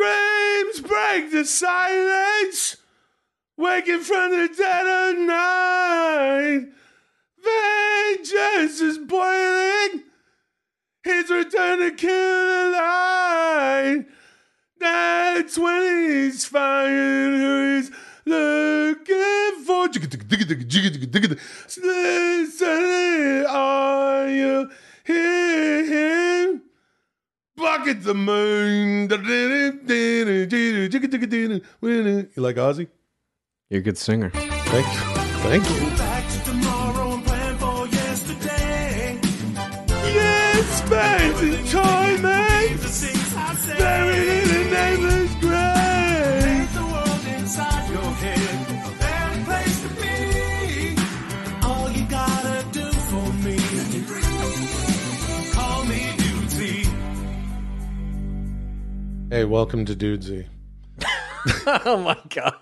screams break the silence. Waking from the dead of night. Vengeance is boiling. His return to kill the light. That's when he's firing who he's looking for. Listen, are you hear him? Bark at the moon. You like Ozzy? You're a good singer. Thank you. Thank you. Hey, welcome to Dudesy. oh my god.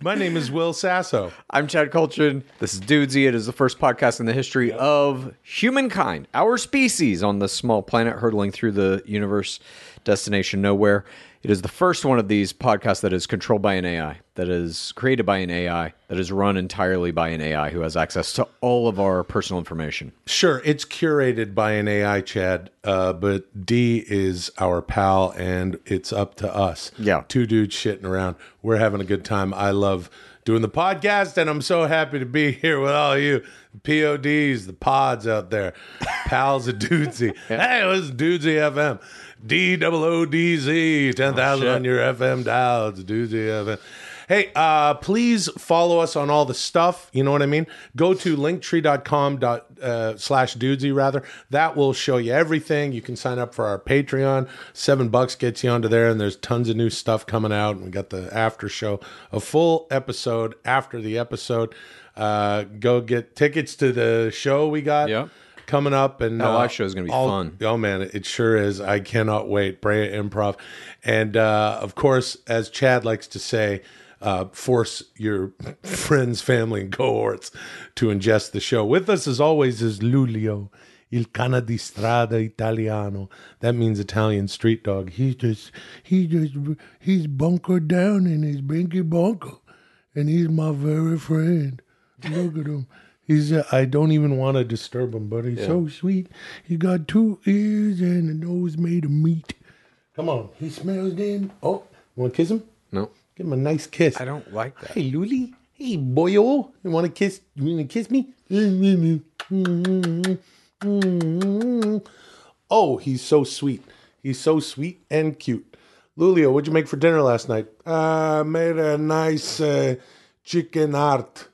My name is Will Sasso. I'm Chad Kultgen. This is Dudesy. It is the first podcast in the history of humankind, our species on this small planet hurtling through the universe, destination nowhere. It is the first one of these podcasts that is controlled by an AI, that is created by an AI, that is run entirely by an AI who has access to all of our personal information. Sure, it's curated by an AI, Chad, uh, but D is our pal, and it's up to us. Yeah. Two dudes shitting around. We're having a good time. I love doing the podcast, and I'm so happy to be here with all you PODs, the pods out there, pals of Dudesy. Hey, this is Dudesy FM. D double O D Z, 10,000 shit. on your FM dial. It's FM. Hey, uh, please follow us on all the stuff. You know what I mean? Go to linktree.com dot, uh, slash dudesy rather. That will show you everything. You can sign up for our Patreon. Seven bucks gets you onto there, and there's tons of new stuff coming out. And We got the after show, a full episode after the episode. Uh, go get tickets to the show we got Yep. Coming up. And That uh, live show is gonna be all- fun. Oh man, it sure is. I cannot wait. Brea Improv, and uh, of course, as Chad likes to say, uh, force your friends, family, and cohorts to ingest the show. With us, as always, is Lulio. Il cane di strada italiano. That means Italian street dog. He's just, he just, he's bunkered down in his binky bunker, and he's my very friend. Look at him. He's. Uh, I don't even want to disturb him, but he's so sweet. He got two ears and a nose made of meat. Come on, he smells then. Oh, you want to kiss him? No, Give him a nice kiss. I don't like that. Hey, Luli. Hey, boyo. You want to kiss? You want to kiss me? Oh, he's so sweet. He's so sweet and cute. Lulio, what'd you make for dinner last night? I made a nice uh, chicken heart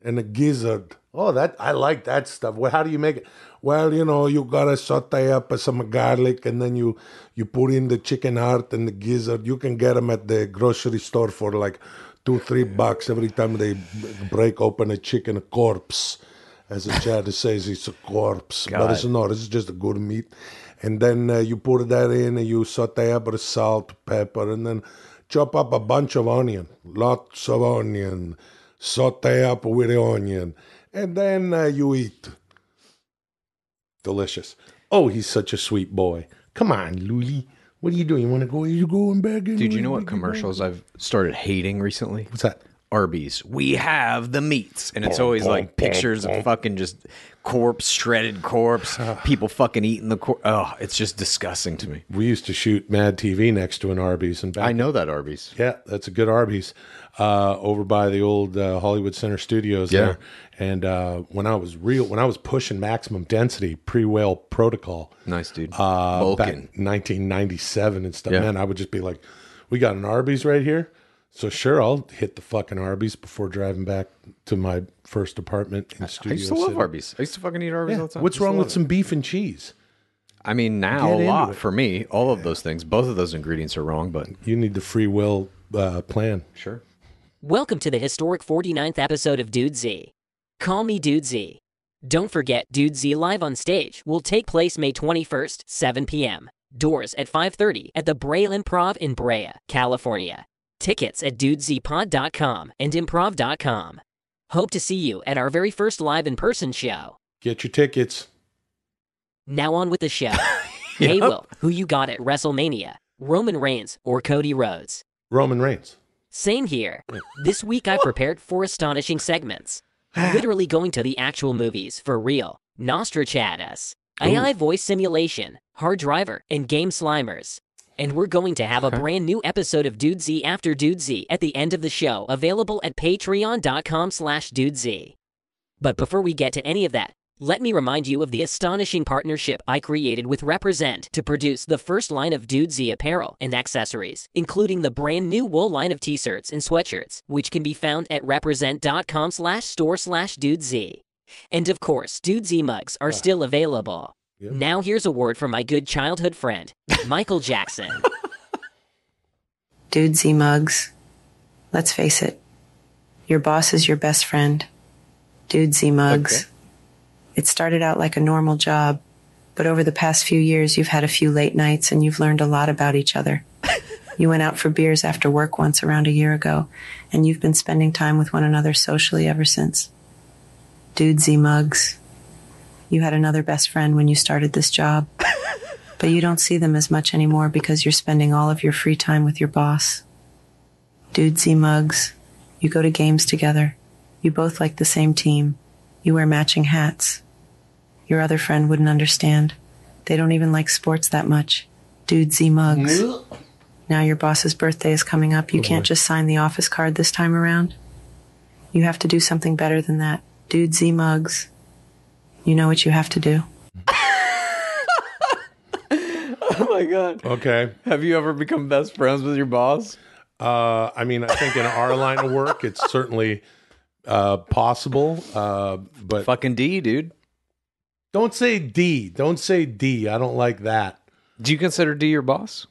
and a gizzard. Oh, that I like that stuff. Well, how do you make it? Well, you know, you gotta saute up some garlic, and then you you put in the chicken heart and the gizzard. You can get them at the grocery store for like two, three bucks every time they break open a chicken corpse. As the Chad says, it's a corpse, but it's not. It's just a good meat. And then uh, you put that in, and you saute up with salt, pepper, and then chop up a bunch of onion, lots of onion, saute up with the onion, and then uh, you eat. Delicious. Oh, he's such a sweet boy. Come on, Luli. What are you doing? You want to go? You going back in? Dude, you know what commercials I've started hating recently? What's that? Arby's. We have the meats, and it's always like pictures of fucking just corpse, shredded corpse, people fucking eating the corpse. Oh, it's just disgusting to me. We used to shoot Mad TV next to an Arby's, and back I know that Arby's. Yeah, that's a good Arby's uh, over by the old uh, Hollywood Center Studios Yeah. there. And uh, when I was real, when I was pushing maximum density pre whale protocol, Nice dude. uh, back in 1997 and stuff, Yeah. man, I would just be like, "We got an Arby's right here." So sure, I'll hit the fucking Arby's before driving back to my first apartment in I Studio used to love Arby's. I used to fucking eat Arby's Yeah. all the time. What's Used to wrong love with it. some beef and cheese? I mean, now Get a into lot it. for me. All of those things, both of those ingredients are wrong, but You need the free will uh, plan. sure. Welcome to the historic 49th episode of Dudesy. Call me Dudesy. Don't forget, Dudesy live on stage will take place May 21st, 7 p.m. Doors at 5:30 at the Brea Improv in Brea, California. Tickets at dudesypod.com and improv.com. Hope to see you at our very first live in-person show. Get your tickets. Now on with the show. Hey Will, who you got at WrestleMania? Roman Reigns or Cody Rhodes? Roman Reigns. Same here. This week I prepared four astonishing segments. Literally going to the actual movies for real. Nostrachadus, AI voice simulation, hard driver, and game slimers. And we're going to have a brand new episode of Dudesy after Dudesy at the end of the show, available at patreon.com slash dudesy. But before we get to any of that, let me remind you of the astonishing partnership I created with Represent to produce the first line of Dudesy apparel and accessories, including the brand new wool line of t-shirts and sweatshirts, which can be found at represent.com slash store slash dudesy. And of course, Dudesy mugs are still available. Now here's a word from my good childhood friend, Michael Jackson. Dudesy mugs. Let's face it, your boss is your best friend. Dudesy mugs. It started out like a normal job, but over the past few years, you've had a few late nights and you've learned a lot about each other. you went out for beers after work once around a year ago, and you've been spending time with one another socially ever since. Dudesy mugs. You had another best friend when you started this job, but you don't see them as much anymore because you're spending all of your free time with your boss. Dudesy mugs. You go to games together. You both like the same team. You wear matching hats. Your other friend wouldn't understand. They don't even like sports that much. Dudesy mugs. Now your boss's birthday is coming up. You oh, can't just sign the office card this time around. You have to do something better than that. Dudesy mugs. You know what you have to do. Oh my god. Okay. Have you ever become best friends with your boss? Uh, I mean, I think in our line of work, it's certainly uh, possible. Uh, but Fucking D, dude. don't say D. Don't say D. I don't like that. Do you consider D your boss?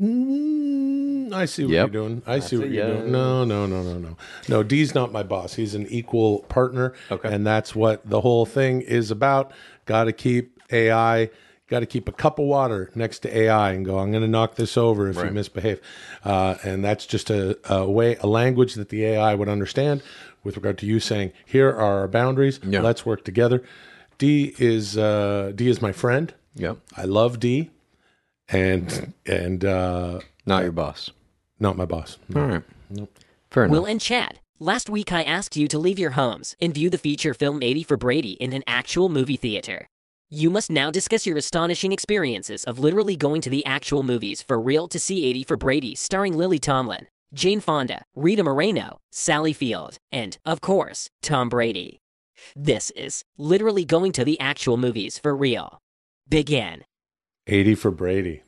Mm, I see what Yep. you're doing. I see what you're doing. No, no, no, no, no. No, D's not my boss. He's an equal partner. Okay. And that's what the whole thing is about. Got to keep AI, got to keep a cup of water next to AI and go, I'm going to knock this over if you misbehave. Uh, and that's just a, a way, a language that the AI would understand with regard to you saying, here are our boundaries. Yeah. Let's work together. D is, uh, D is my friend. Yeah. I love D. And, and, uh, Not your boss. not my boss. All right. Fair enough. Will and Chad, last week I asked you to leave your homes and view the feature film 80 for Brady in an actual movie theater. You must now discuss your astonishing experiences of literally going to the actual movies for real to see 80 for Brady, starring Lily Tomlin, Jane Fonda, Rita Moreno, Sally Field, and, of course, Tom Brady. This is literally going to the actual movies for real. Begin. 80 for Brady.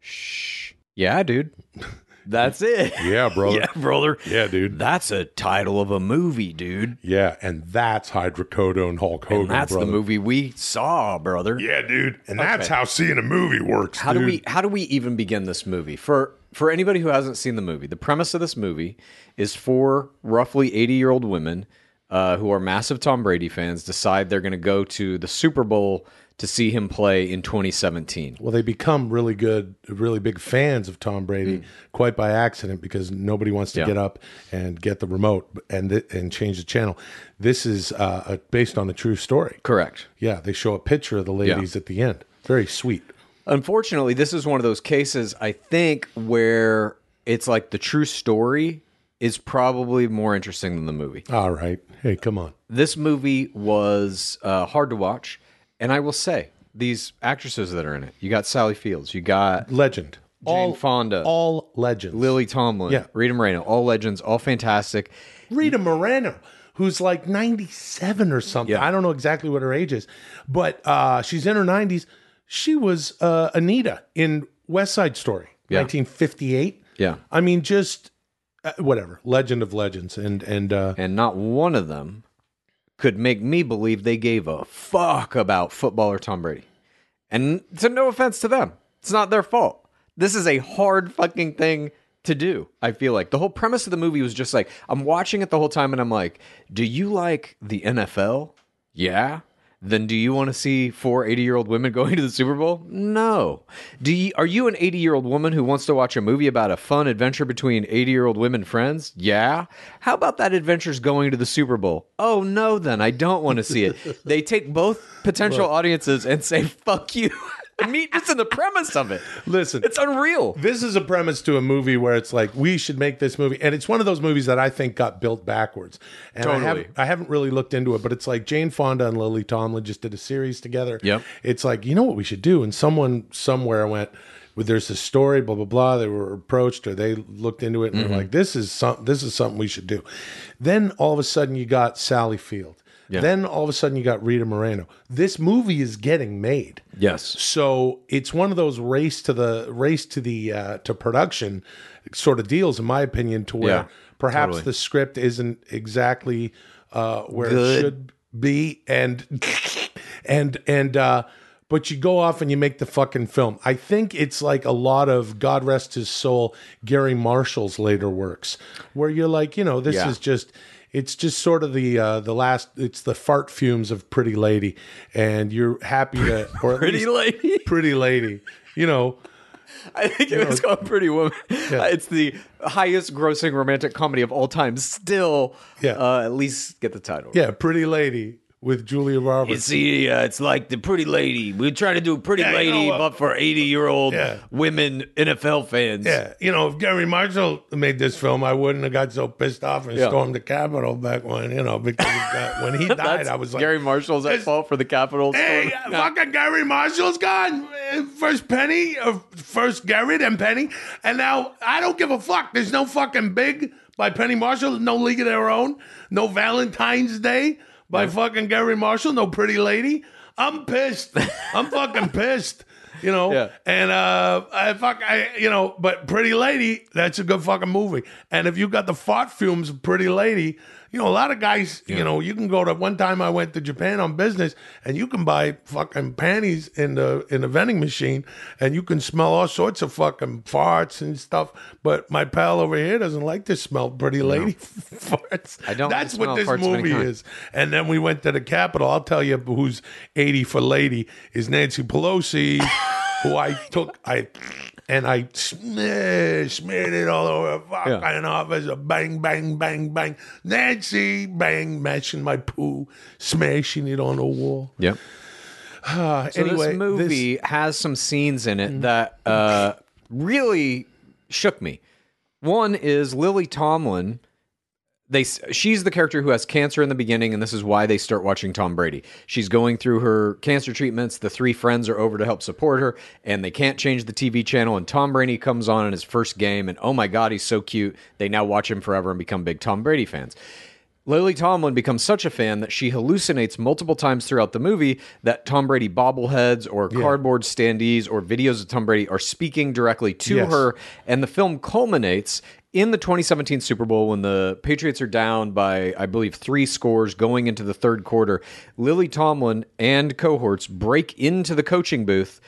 Shh. Yeah, dude. That's it. Yeah, brother. yeah, brother. Yeah, dude. That's a title of a movie, dude. Yeah, and that's hydrocodone Hulk Hogan. And that's brother. the movie we saw, brother. Yeah, dude. And that's Okay. how seeing a movie works. How do we how do we even begin this movie? For for anybody who hasn't seen the movie, the premise of this movie is four roughly 80-year-old women uh, who are massive Tom Brady fans decide they're going to go to the Super Bowl to see him play in 2017. Well, they become really good, really big fans of Tom Brady quite by accident because nobody wants to Mm. Yeah. get up and get the remote and th- and change the channel. This is uh, a, based on a true story. Correct. Yeah, they show a picture of the ladies at the end. Very sweet. Unfortunately, this is one of those cases I think where it's like the true story is probably more interesting than the movie. All right. Hey, come on. This movie was uh, hard to watch, and I will say these actresses that are in it. You got Sally Fields, you got Legend. Jane Fonda, All legends. Lily Tomlin, Yeah. Rita Moreno, all legends, all fantastic. Rita Moreno, who's like 97 or something. Yeah. I don't know exactly what her age is, but uh, she's in her 90s. She was uh, Anita in West Side Story, Yeah. 1958. Yeah. I mean, just uh, whatever, legend of legends. And, and, uh, and not one of them could make me believe they gave a fuck about footballer Tom Brady. And to no offense to them, it's not their fault. This is a hard fucking thing to do. I feel like the whole premise of the movie was just like I'm watching it the whole time and I'm like, do you like the NFL? Yeah. Then do you want to see four 80 year old women going to the Super Bowl? No. Do you, are you an 80 year old woman who wants to watch a movie about a fun adventure between 80 year old women friends? Yeah. How about that adventure's going to the Super Bowl? Oh no, then I don't want to see it. they take both potential audiences and say, fuck you. I mean, just in the premise of it. Listen, It's unreal. this is a premise to a movie where it's like we should make this movie and it's one of those movies that i think got built backwards and I, Totally. haven't, I haven't really looked into it but it's like jane fonda and lily tomlin just did a series together Yep. it's like you know what we should do and someone somewhere went well, there's a story blah blah blah they were approached or they looked into it and Mm-hmm. they're like this is some this is something we should do then all of a sudden you got sally field Yeah. then all of a sudden you got rita moreno this movie is getting made Yes. so it's one of those race to the race to the uh, to production sort of deals, in my opinion, to where Yeah, perhaps totally. the script isn't exactly uh, where Good. it should be, and and and uh, but you go off and you make the fucking film. I think it's like a lot of God rest his soul, Gary Marshall's later works, where you're like, you know, this Yeah. is just it's just sort of the uh, the last it's the fart fumes of Pretty Lady, and you're happy to or Pretty lady. Pretty Lady, you know. I think it was called Pretty Woman. Uh, it's the highest grossing romantic comedy of all time. Still, Yeah. uh, at least get the title. Yeah, Pretty Lady with Julia Roberts. You see, uh, it's like the Pretty Lady. We're trying to do Pretty Yeah, you Lady, know what? but for eighty-year-old Yeah. women NFL fans. yeah, you know, if Gary Marshall made this film, I wouldn't have got so pissed off and Yeah. stormed the Capitol back when, you know, because of that- when he died, I was like, Gary Marshall's at fault for the Capitol. Hey, storm. uh, fucking Gary Marshall's gone. Uh, First Penny, uh, first Gary, then Penny. And now I don't give a fuck. There's no fucking Big by Penny Marshall, no League of Their Own, no Valentine's Day by fucking Gary Marshall, no Pretty Lady. I'm pissed. I'm fucking pissed. You know, Yeah. and uh, I fuck, I you know, but Pretty Lady, that's a good fucking movie. And if you got the fart fumes of Pretty Lady, you know, a lot of guys, you know, you can go to. One time I went to Japan on business, and you can buy fucking panties in the in the vending machine, and you can smell all sorts of fucking farts and stuff. But my pal over here doesn't like to smell Pretty Lady farts. I don't That's what this farts of any movie is. And then we went to the Capitol. I'll tell you who's 80 for lady is Nancy Pelosi, who I took, I and I smeared, smeared it all over the fucking Yeah. office. A bang, bang, bang, bang. Nancy, bang, mashing my poo, smashing it on a wall. Yep. Uh, So anyway, this movie has some scenes in it that uh, really shook me. One is Lily Tomlin. They she's the character who has cancer in the beginning, and this is why they start watching Tom Brady. She's going through her cancer treatments. The three friends are over to help support her, and they can't change the TV channel. And Tom Brady comes on in his first game, and oh my god, he's so cute. They now watch him forever and become big Tom Brady fans. Lily Tomlin becomes such a fan that she hallucinates multiple times throughout the movie that Tom Brady bobbleheads or cardboard standees or videos of Tom Brady are speaking directly to Yes. her. And the film culminates in the 2017 Super Bowl when the Patriots are down by, I believe, three scores going into the third quarter. Lily Tomlin and cohorts break into the coaching booth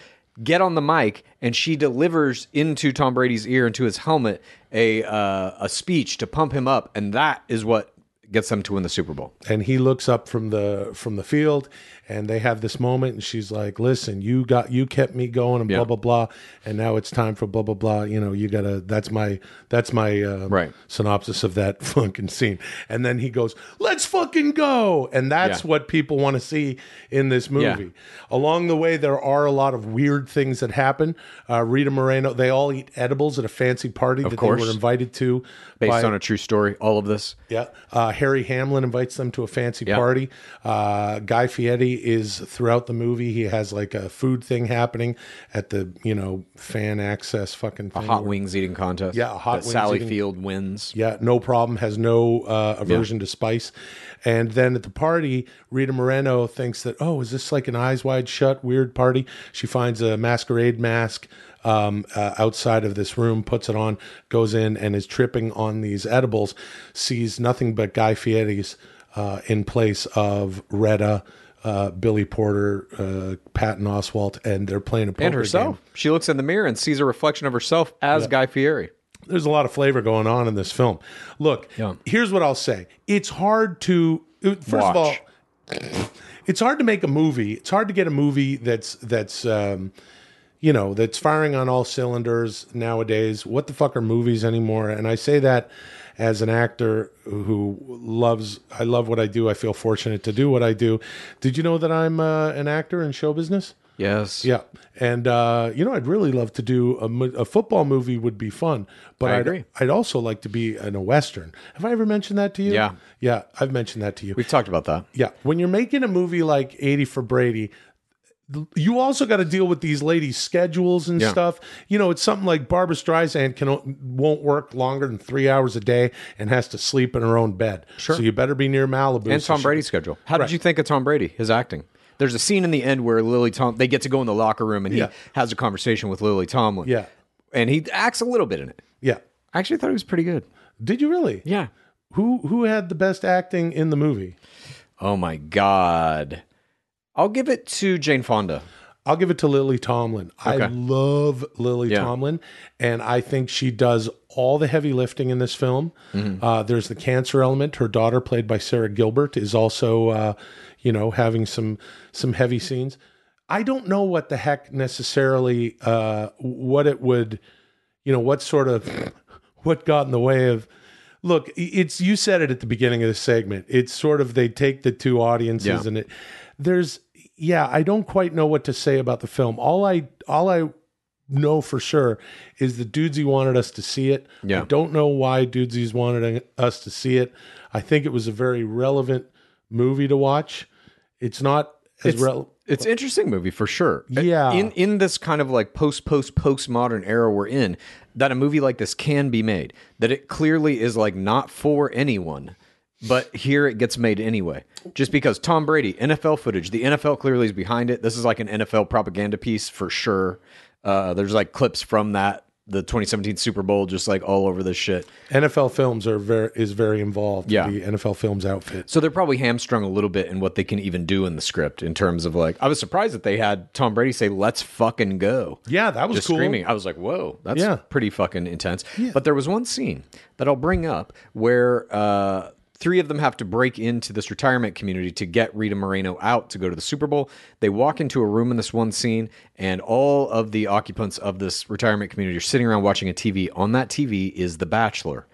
get on the mic and she delivers into Tom Brady's ear into his helmet a uh, a speech to pump him up and that is what gets them to win the Super Bowl. and he looks up from the from the field and they have this moment and she's like listen you got you kept me going and Yeah. blah blah blah and now it's time for blah blah blah you know you gotta that's my that's my uh, Right. synopsis of that fucking scene and then he goes let's fucking go and that's Yeah. what people want to see in this movie Yeah. along the way there are a lot of weird things that happen uh, rita moreno they all eat edibles at a fancy party that course. they were invited to Based by- on a true story, all of this. yeah. Uh, Harry Hamlin invites them to a fancy party. Uh, Guy Fieri is throughout the movie. He has like a food thing happening at the, you know, fan access fucking thing. Hot wings eating contest. Yeah, a hot wings Sally eating- Field wins. Yeah, no problem. Has no uh, aversion to spice. And then at the party, Rita Moreno thinks that, oh, is this like an eyes wide shut weird party? She finds a masquerade mask um, uh, outside of this room, puts it on, goes in, and is tripping on these edibles. Sees nothing but Guy Fieri's uh, in place of Retta. Uh, Billy Porter, uh, Patton Oswalt, and they're playing a poker And herself. game. She looks in the mirror and sees a reflection of herself as Guy Fieri. there's a lot of flavor going on in this film. Look, Yeah. here's what I'll say. It's hard to first of all, it's hard to make a movie. It's hard to get a movie that's that's um, you know that's firing on all cylinders nowadays. What the fuck are movies anymore? And I say that as an actor who loves I love what I do. I feel fortunate to do what I do. Did you know that I'm uh, an actor in show business? Yes. Yeah, and uh, you know, I'd really love to do a, a football movie. Would be fun, but I I'd. I'd also like to be in a western. Have I ever mentioned that to you? Yeah. yeah, I've mentioned that to you. We've talked about that. yeah, when you're making a movie like 80 for Brady, you also got to deal with these ladies' schedules and Yeah. stuff. You know, it's something like Barbra Streisand can won't work longer than three hours a day and has to sleep in her own bed. Sure. So you better be near Malibu. And so Tom she- Brady's schedule. How Right. did you think of Tom Brady, his acting? There's a scene in the end where Lily Tom they get to go in the locker room and Yeah. he has a conversation with Lily Tomlin. Yeah, And he acts a little bit in it. yeah. I actually thought he was pretty good. Did you really? Yeah. Who who had the best acting in the movie? Oh my god. I'll give it to Jane Fonda. I'll give it to Lily Tomlin. I love Lily Yeah. Tomlin, and I think she does all the heavy lifting in this film. Mm-hmm. Uh, there's the cancer element. Her daughter, played by Sara Gilbert, is also, uh, you know, having some some heavy scenes. I don't know what the heck necessarily uh, what it would, you know, what sort of what got in the way of. Look, it's you said it at the beginning of the segment. It's sort of they take the two audiences Yeah. and it. There's yeah, I don't quite know what to say about the film. All I all I know for sure is the Dudesy wanted us to see it. Yeah. I don't know why Dudesy's wanted us to see it. I think it was a very relevant movie to watch. It's not as It's, relevant. it's interesting movie for sure. Yeah. In in this kind of like post post postmodern era we're in, that a movie like this can be made. That it clearly is like not for anyone. But here it gets made anyway. Just because Tom Brady, NFL footage, the NFL clearly is behind it. This is like an NFL propaganda piece for sure. Uh, there's like clips from that, the 2017 Super Bowl, just like all over this shit. NFL Films are very is very involved. Yeah. the NFL Films outfit. So they're probably hamstrung a little bit in what they can even do in the script in terms of like. I was surprised that they had Tom Brady say, "Let's fucking go." Yeah, that was just cool. screaming. I was like, "Whoa, that's Yeah. pretty fucking intense." But there was one scene that I'll bring up where uh, three of them have to break into this retirement community to get Rita Moreno out to go to the Super Bowl. They walk into a room in this one scene, and all of the occupants of this retirement community are sitting around watching a TV. On that TV is The Bachelor.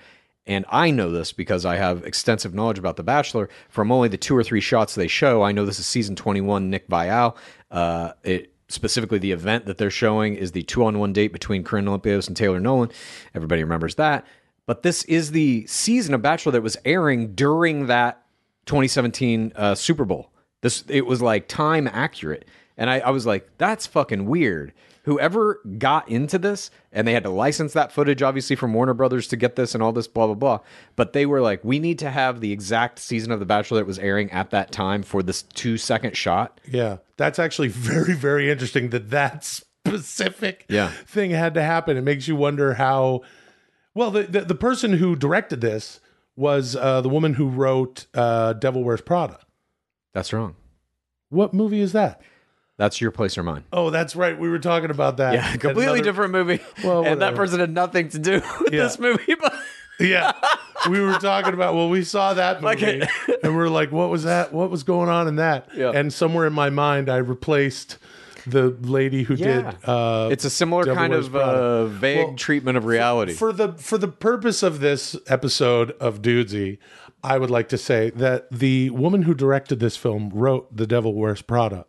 And I know this because I have extensive knowledge about The Bachelor from only the two or three shots they show. I know this is season 21, Nick Viall. Uh, it specifically the event that they're showing is the two on one date between Corinne Olympios and Taylor Nolan. Everybody remembers that. But this is the season of Bachelor that was airing during that 2017 uh, Super Bowl. This it was like time accurate, and I, I was like, that's fucking weird. Whoever got into this, and they had to license that footage, obviously from Warner Brothers to get this and all this, blah blah blah. But they were like, we need to have the exact season of The Bachelor that was airing at that time for this two second shot. Yeah, that's actually very, very interesting that that specific Yeah. thing had to happen. It makes you wonder how. Well, the the, the person who directed this was uh, the woman who wrote uh, Devil Wears Prada. That's wrong. What movie is that? That's your place or mine. Oh, that's right. We were talking about that. Yeah, completely Another- different movie. Well, and that person had nothing to do with Yeah. this movie, but Yeah, we were talking about. Well, we saw that Like movie, it- and we're like, "What was that? What was going on in that?" Yeah. And somewhere in my mind, I replaced the lady who Yeah. did. Uh, it's a similar Devil kind Wears of uh, vague Well, treatment of reality. For the for the purpose of this episode of Dudesy, I would like to say that the woman who directed this film wrote The Devil Wears Prada,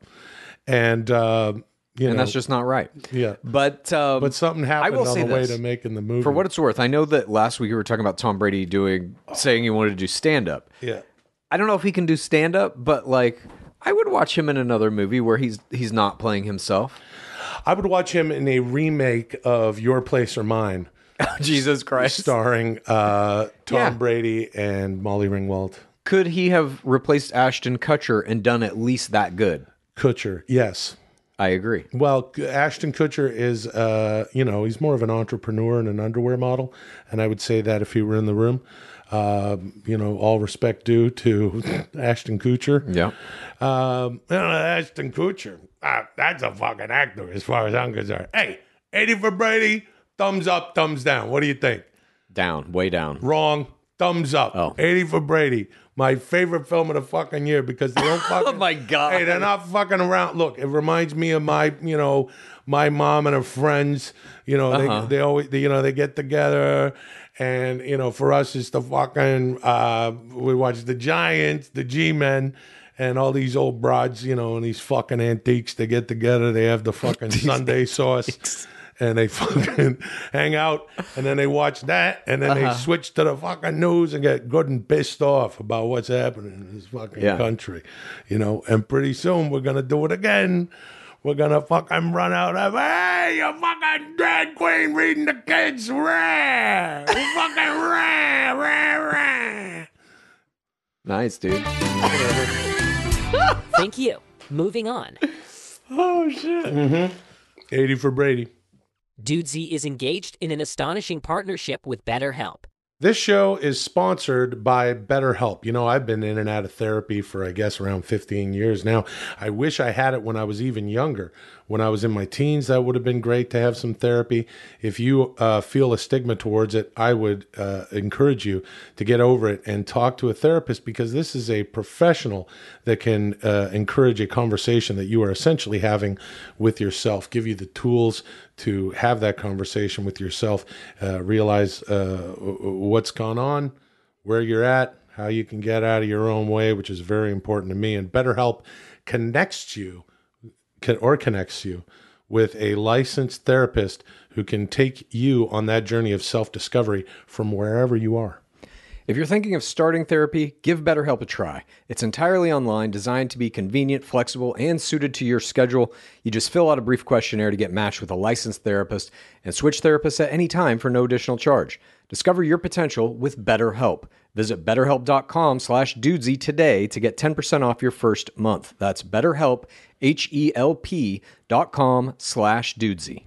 and uh, you and know, that's just not right. yeah. But um, But something happened will on say the way to making the movie. for what it's worth, I know that last week we were talking about Tom Brady doing saying he wanted to do stand up. yeah. I don't know if he can do stand up, but like I would watch him in another movie where he's he's not playing himself. I would watch him in a remake of Your Place or Mine, Jesus Christ. starring uh, Tom Yeah. Brady and Molly Ringwald. Could he have replaced Ashton Kutcher and done at least that good? Kutcher, yes. I agree. Well, Ashton Kutcher is, uh, you know, he's more of an entrepreneur and an underwear model, and I would say that if he were in the room, um, you know, all respect due to Ashton Kutcher. Yeah. Um, you know, Ashton Kutcher, ah, that's a fucking actor as far as I'm concerned. Hey, 80 for Brady, thumbs up, thumbs down. What do you think? Down, way down. Wrong, thumbs up. Oh. 80 for Brady. My favorite film of the fucking year because they don't fucking. Oh my God. Hey, they're not fucking around. Look, it reminds me of my, you know, my mom and her friends. You know, Uh-huh. they they always, they, you know, they get together, and you know, for us, it's the fucking. Uh, we watch the Giants, the G Men, and all these old broads, you know, and these fucking antiques. They get together. They have the fucking Sunday sauce. And they fucking hang out, and then they watch that, and then Uh-huh. they switch to the fucking news and get good and pissed off about what's happening in this fucking Yeah. country, you know. And pretty soon we're gonna do it again. We're gonna fucking run out of hey, you fucking drag queen reading the kids rah, you fucking rah, rah, rah. Nice, dude. Thank you. Moving on. Oh shit. Mm-hmm. Eighty for Brady. Dudesy is engaged in an astonishing partnership with BetterHelp. This show is sponsored by BetterHelp. You know, I've been in and out of therapy for, I guess, around 15 years now. I wish I had it when I was even younger. When I was in my teens, that would have been great to have some therapy. If you uh, feel a stigma towards it, I would uh, encourage you to get over it and talk to a therapist because this is a professional that can uh, encourage a conversation that you are essentially having with yourself, give you the tools to have that conversation with yourself, uh, realize uh, what's gone on, where you're at, how you can get out of your own way, which is very important to me. And BetterHelp connects you or connects you with a licensed therapist who can take you on that journey of self discovery from wherever you are. If you're thinking of starting therapy, give BetterHelp a try. It's entirely online, designed to be convenient, flexible, and suited to your schedule. You just fill out a brief questionnaire to get matched with a licensed therapist and switch therapists at any time for no additional charge. Discover your potential with BetterHelp. Visit betterhelp.com slash dudesy today to get 10% off your first month. That's betterhelp, H-E-L-P dot com slash dudesy.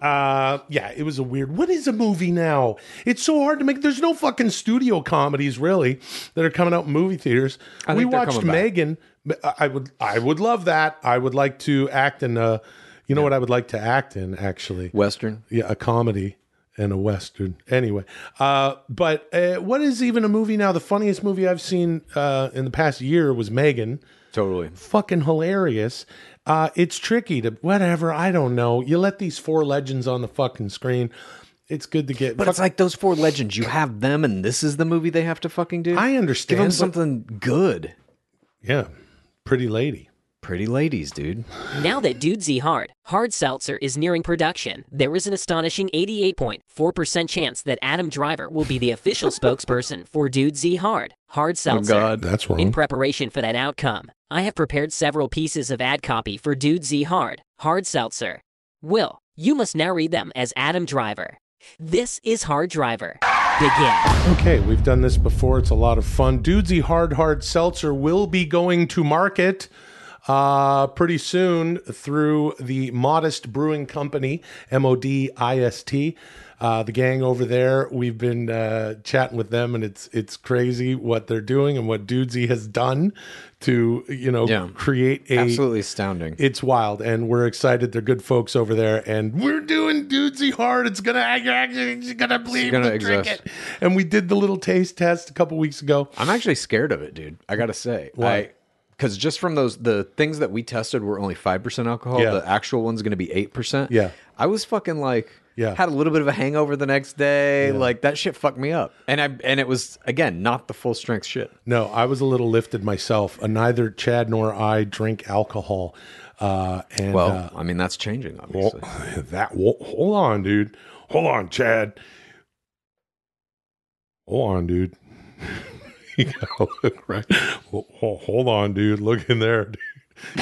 Uh, yeah, it was a weird. What is a movie now? It's so hard to make. There's no fucking studio comedies really that are coming out in movie theaters. I we watched coming back. Megan. I would, I would love that. I would like to act in a. You know what I would like to act in actually? Western? Yeah, a comedy and a western. Anyway, uh, but uh, what is even a movie now? The funniest movie I've seen uh, in the past year was Megan Totally. fucking hilarious. Uh, it's tricky to whatever. I don't know. You let these four legends on the fucking screen. It's good to get. But it's like those four legends. You have them, and this is the movie they have to fucking do. I Give understand. them but- something good. yeah, pretty lady. Pretty ladies, dude. Now that Dudesy Hard, Hard Seltzer is nearing production, there is an astonishing 88.4% chance that Adam Driver will be the official spokesperson for Dudesy Hard, Hard oh, Seltzer. Oh God. That's wrong. In preparation for that outcome, I have prepared several pieces of ad copy for Dudesy Hard, Hard Seltzer. Will, you must now read them as Adam Driver. This is Hard Driver. Begin. Okay, we've done this before. It's a lot of fun. Dudesy Hard Hard Seltzer will be going to market uh, pretty soon through the Modist Brewing Company, M O D I S T. Uh, the gang over there, we've been uh, chatting with them, and it's it's crazy what they're doing and what Dudesy has done to you know Yeah. create a Absolutely astounding. it's wild, and we're excited. They're good folks over there, and we're doing dudesy hard. It's gonna actually it's gonna believe gonna drink it. And we did the little taste test a couple weeks ago. I'm actually scared of it, dude. I gotta say, Why? Because just from those, the things that we tested were only five percent alcohol. Yeah. The actual one's going to be eight percent. Yeah. I was fucking like, Yeah. had a little bit of a hangover the next day. Like that shit fucked me up. And I and it was again not the full strength shit. No, I was a little lifted myself. Uh, neither Chad nor I drink alcohol. Uh, and Well, uh, I mean that's changing, well, obviously. that well, hold on, dude. Hold on, Chad. Hold on, dude. look right. Ho- Hold on, dude. Look in there, dude.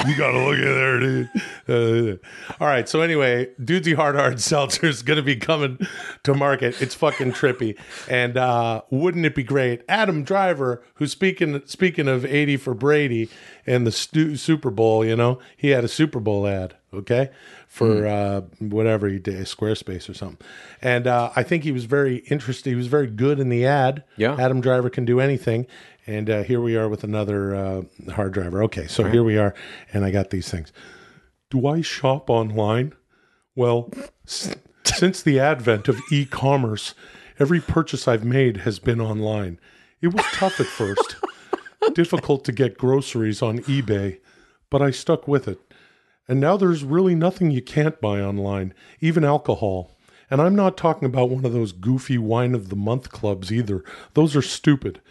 You gotta look in there, dude. Uh, all right. So anyway, Dudesy Hard Hard Seltzer is gonna be coming to market. It's fucking trippy, and uh, wouldn't it be great? Adam Driver, who's speaking speaking of eighty for Brady and the stu- Super Bowl, you know, he had a Super Bowl ad. Okay, for uh, whatever he did, Squarespace or something, and uh, I think he was very interested. He was very good in the ad. Yeah. Adam Driver can do anything. And uh, here we are with another uh, hard driver. Okay, so here we are, and I got these things. Do I shop online? Well, s- since the advent of e commerce, every purchase I've made has been online. It was tough at first, difficult to get groceries on eBay, but I stuck with it. And now there's really nothing you can't buy online, even alcohol. And I'm not talking about one of those goofy wine of the month clubs either. Those are stupid.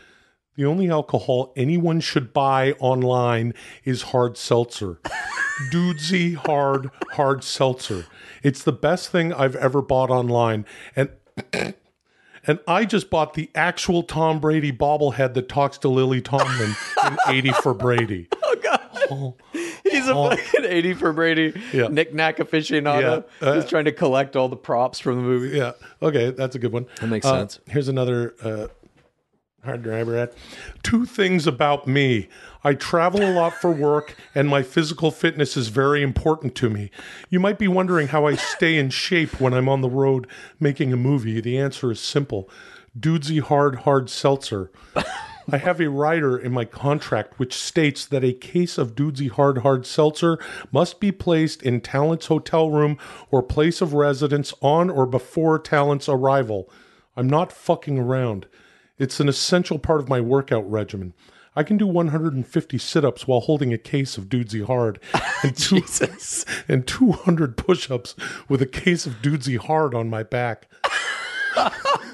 The only alcohol anyone should buy online is hard seltzer. Dudesy hard hard seltzer. It's the best thing I've ever bought online. And and I just bought the actual Tom Brady bobblehead that talks to Lily Tomlin in 80 for Brady. He's a fucking 80 for Brady, Oh. Yeah. knick knack aficionado. Yeah, uh, He's trying to collect all the props from the movie. Yeah. Okay, that's a good one. That makes Uh, sense. Here's another uh, hard driver at. Two things about me. I travel a lot for work, and my physical fitness is very important to me. You might be wondering how I stay in shape when I'm on the road making a movie. The answer is simple Dudesy Hard Hard Seltzer. I have a rider in my contract which states that a case of Dudesy Hard Hard Seltzer must be placed in Talent's hotel room or place of residence on or before Talent's arrival. I'm not fucking around. It's an essential part of my workout regimen. I can do 150 sit ups while holding a case of Dudesy Hard and, two, Jesus. and 200 push ups with a case of Dudesy Hard on my back.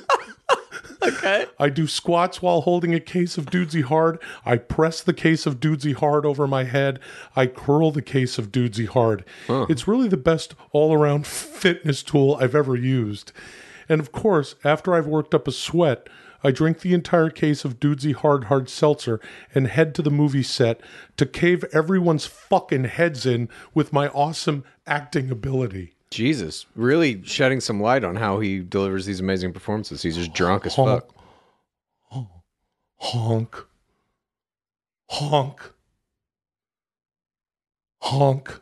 Okay. I do squats while holding a case of Dudesy Hard. I press the case of Dudesy Hard over my head. I curl the case of Dudesy Hard. It's really the best all around fitness tool I've ever used. And of course, after I've worked up a sweat, I drink the entire case of Dudesy Hard Hard Seltzer and head to the movie set to cave everyone's fucking heads in with my awesome acting ability. Jesus. Really shedding some light on how he delivers these amazing performances. He's just drunk as Honk. fuck. Honk. Honk. Honk.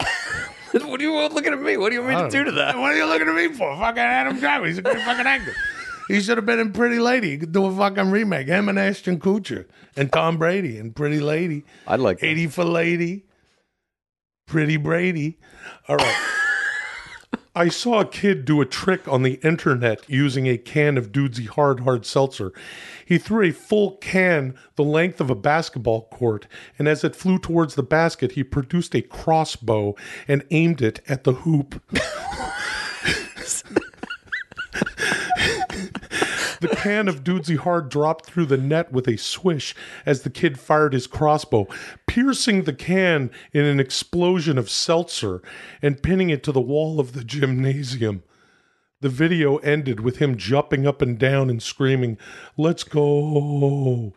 what do you want looking at me? What do you want me to do to that? What are you looking at me for? Fucking Adam Driver. He's a good fucking actor. He should have been in Pretty Lady. He could do a fucking remake. Him and Ashton Kutcher and Tom Brady and Pretty Lady. I'd like that. 80 for Lady. Pretty Brady. All right. I saw a kid do a trick on the internet using a can of Dudesy Hard Hard Seltzer. He threw a full can the length of a basketball court, and as it flew towards the basket, he produced a crossbow and aimed it at the hoop. The can of Dudesy Hard dropped through the net with a swish as the kid fired his crossbow, piercing the can in an explosion of seltzer and pinning it to the wall of the gymnasium. The video ended with him jumping up and down and screaming, Let's go.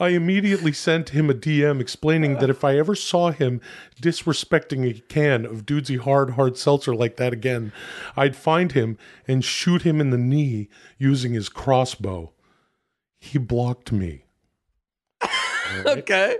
I immediately sent him a DM explaining that if I ever saw him disrespecting a can of Dudesy Hard Hard Seltzer like that again, I'd find him and shoot him in the knee using his crossbow. He blocked me. Okay.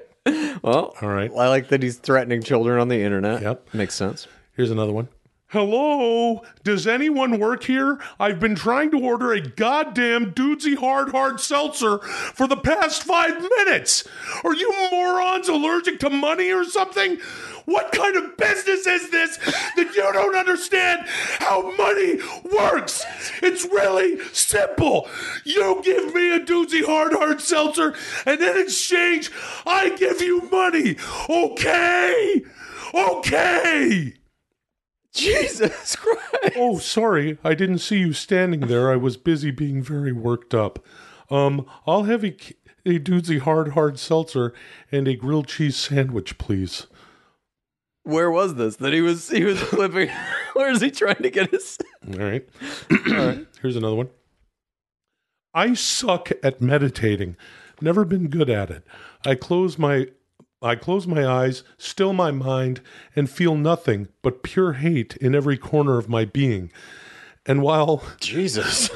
Well, All right. I like that he's threatening children on the internet. Yep. Makes sense. Here's another one. Hello? Does anyone work here? I've been trying to order a goddamn Dudesy Hard Hard Seltzer for the past five minutes. Are you morons allergic to money or something? What kind of business is this that you don't understand how money works? It's really simple. You give me a Dudesy Hard Hard Seltzer, and in exchange, I give you money. Okay? Okay. Jesus Christ. Oh, sorry. I didn't see you standing there. I was busy being very worked up. Um, I'll have a, a dudesy hard, hard seltzer and a grilled cheese sandwich, please. Where was this? That he was he was flipping. Where is he trying to get his? All right. All right. Here's another one. I suck at meditating. Never been good at it. I close my I close my eyes, still my mind, and feel nothing but pure hate in every corner of my being. And while Jesus.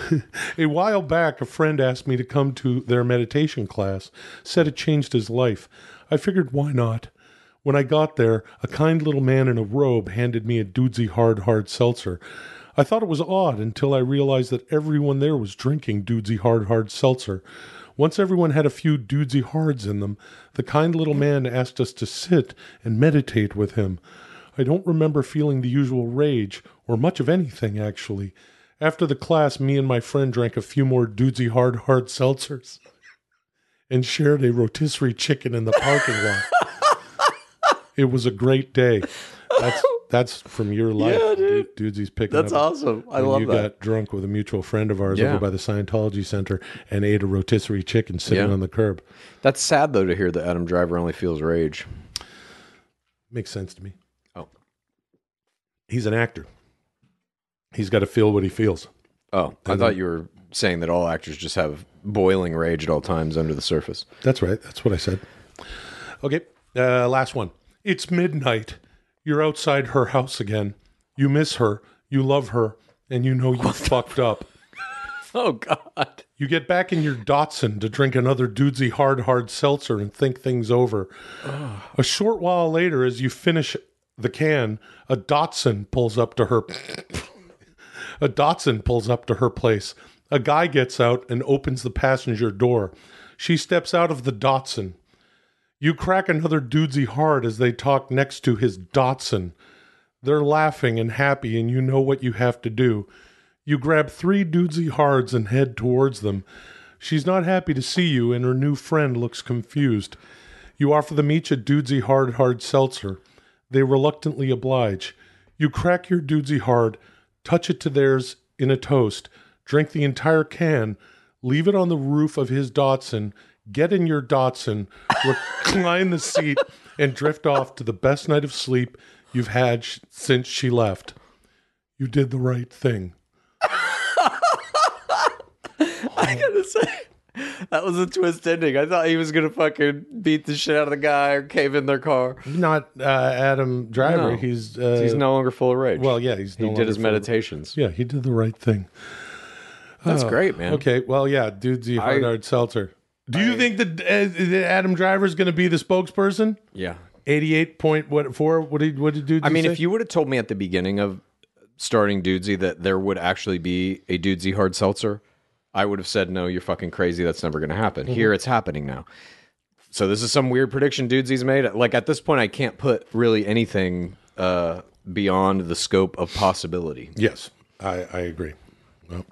a while back, a friend asked me to come to their meditation class, said it changed his life. I figured, why not? When I got there, a kind little man in a robe handed me a dudesy hard, hard seltzer. I thought it was odd until I realized that everyone there was drinking dudesy hard, hard seltzer. Once everyone had a few dudesy hards in them, the kind little man asked us to sit and meditate with him. I don't remember feeling the usual rage, or much of anything, actually. After the class, me and my friend drank a few more dudesy hard, hard seltzers and shared a rotisserie chicken in the parking lot. it was a great day. That's that's from your life. Yeah, dude. Dudes, he's picking That's awesome. I love you that. You got drunk with a mutual friend of ours Yeah. over by the Scientology Center and ate a rotisserie chicken sitting Yeah. on the curb. That's sad though to hear that Adam Driver only feels rage. Makes sense to me. Oh. He's an actor. He's got to feel what he feels. Oh, I thought you were saying that all actors just have boiling rage at all times under the surface. That's right. That's what I said. Okay. Uh, last one. It's midnight. You're outside her house again. You miss her. You love her. And you know you fucked up. Oh God. You get back in your Datsun to drink another dudesy hard, hard seltzer and think things over. A short while later, as you finish the can, a Datsun pulls up to her. a Datsun pulls up to her place. A guy gets out and opens the passenger door. She steps out of the Datsun. You crack another dudesy hard as they talk next to his Datsun. They're laughing and happy, and you know what you have to do. You grab three dudesy hards and head towards them. She's not happy to see you, and her new friend looks confused. You offer them each a dudesy hard, hard seltzer. They reluctantly oblige. You crack your dudesy hard, touch it to theirs in a toast, drink the entire can, leave it on the roof of his Datsun, get in your Datsun, recline the seat, and drift off to the best night of sleep you've had sh- since she left. You did the right thing. I gotta say, that was a twist ending. I thought he was gonna fucking beat the shit out of the guy or cave in their car. Not uh, Adam Driver. No. He's uh, He's no longer full of rage. well, yeah, he's he no did his full of- meditations. Yeah, he did the right thing. That's great, man. Okay, well, yeah, dudesy hard I- hard seltzer. Do you think that, uh, Adam Driver is going to be the spokesperson? Yeah. Eighty-eight point what four? What did what did dude? I mean, if you would have told me at the beginning of starting Dudesy that there would actually be a Dudesy hard seltzer, I would have said, no, you're fucking crazy. That's never going to happen. Mm-hmm. Here it's happening now. So this is some weird prediction Dudesy's made. Like at this point, I can't put really anything uh, beyond the scope of possibility. yes, I I agree. Well,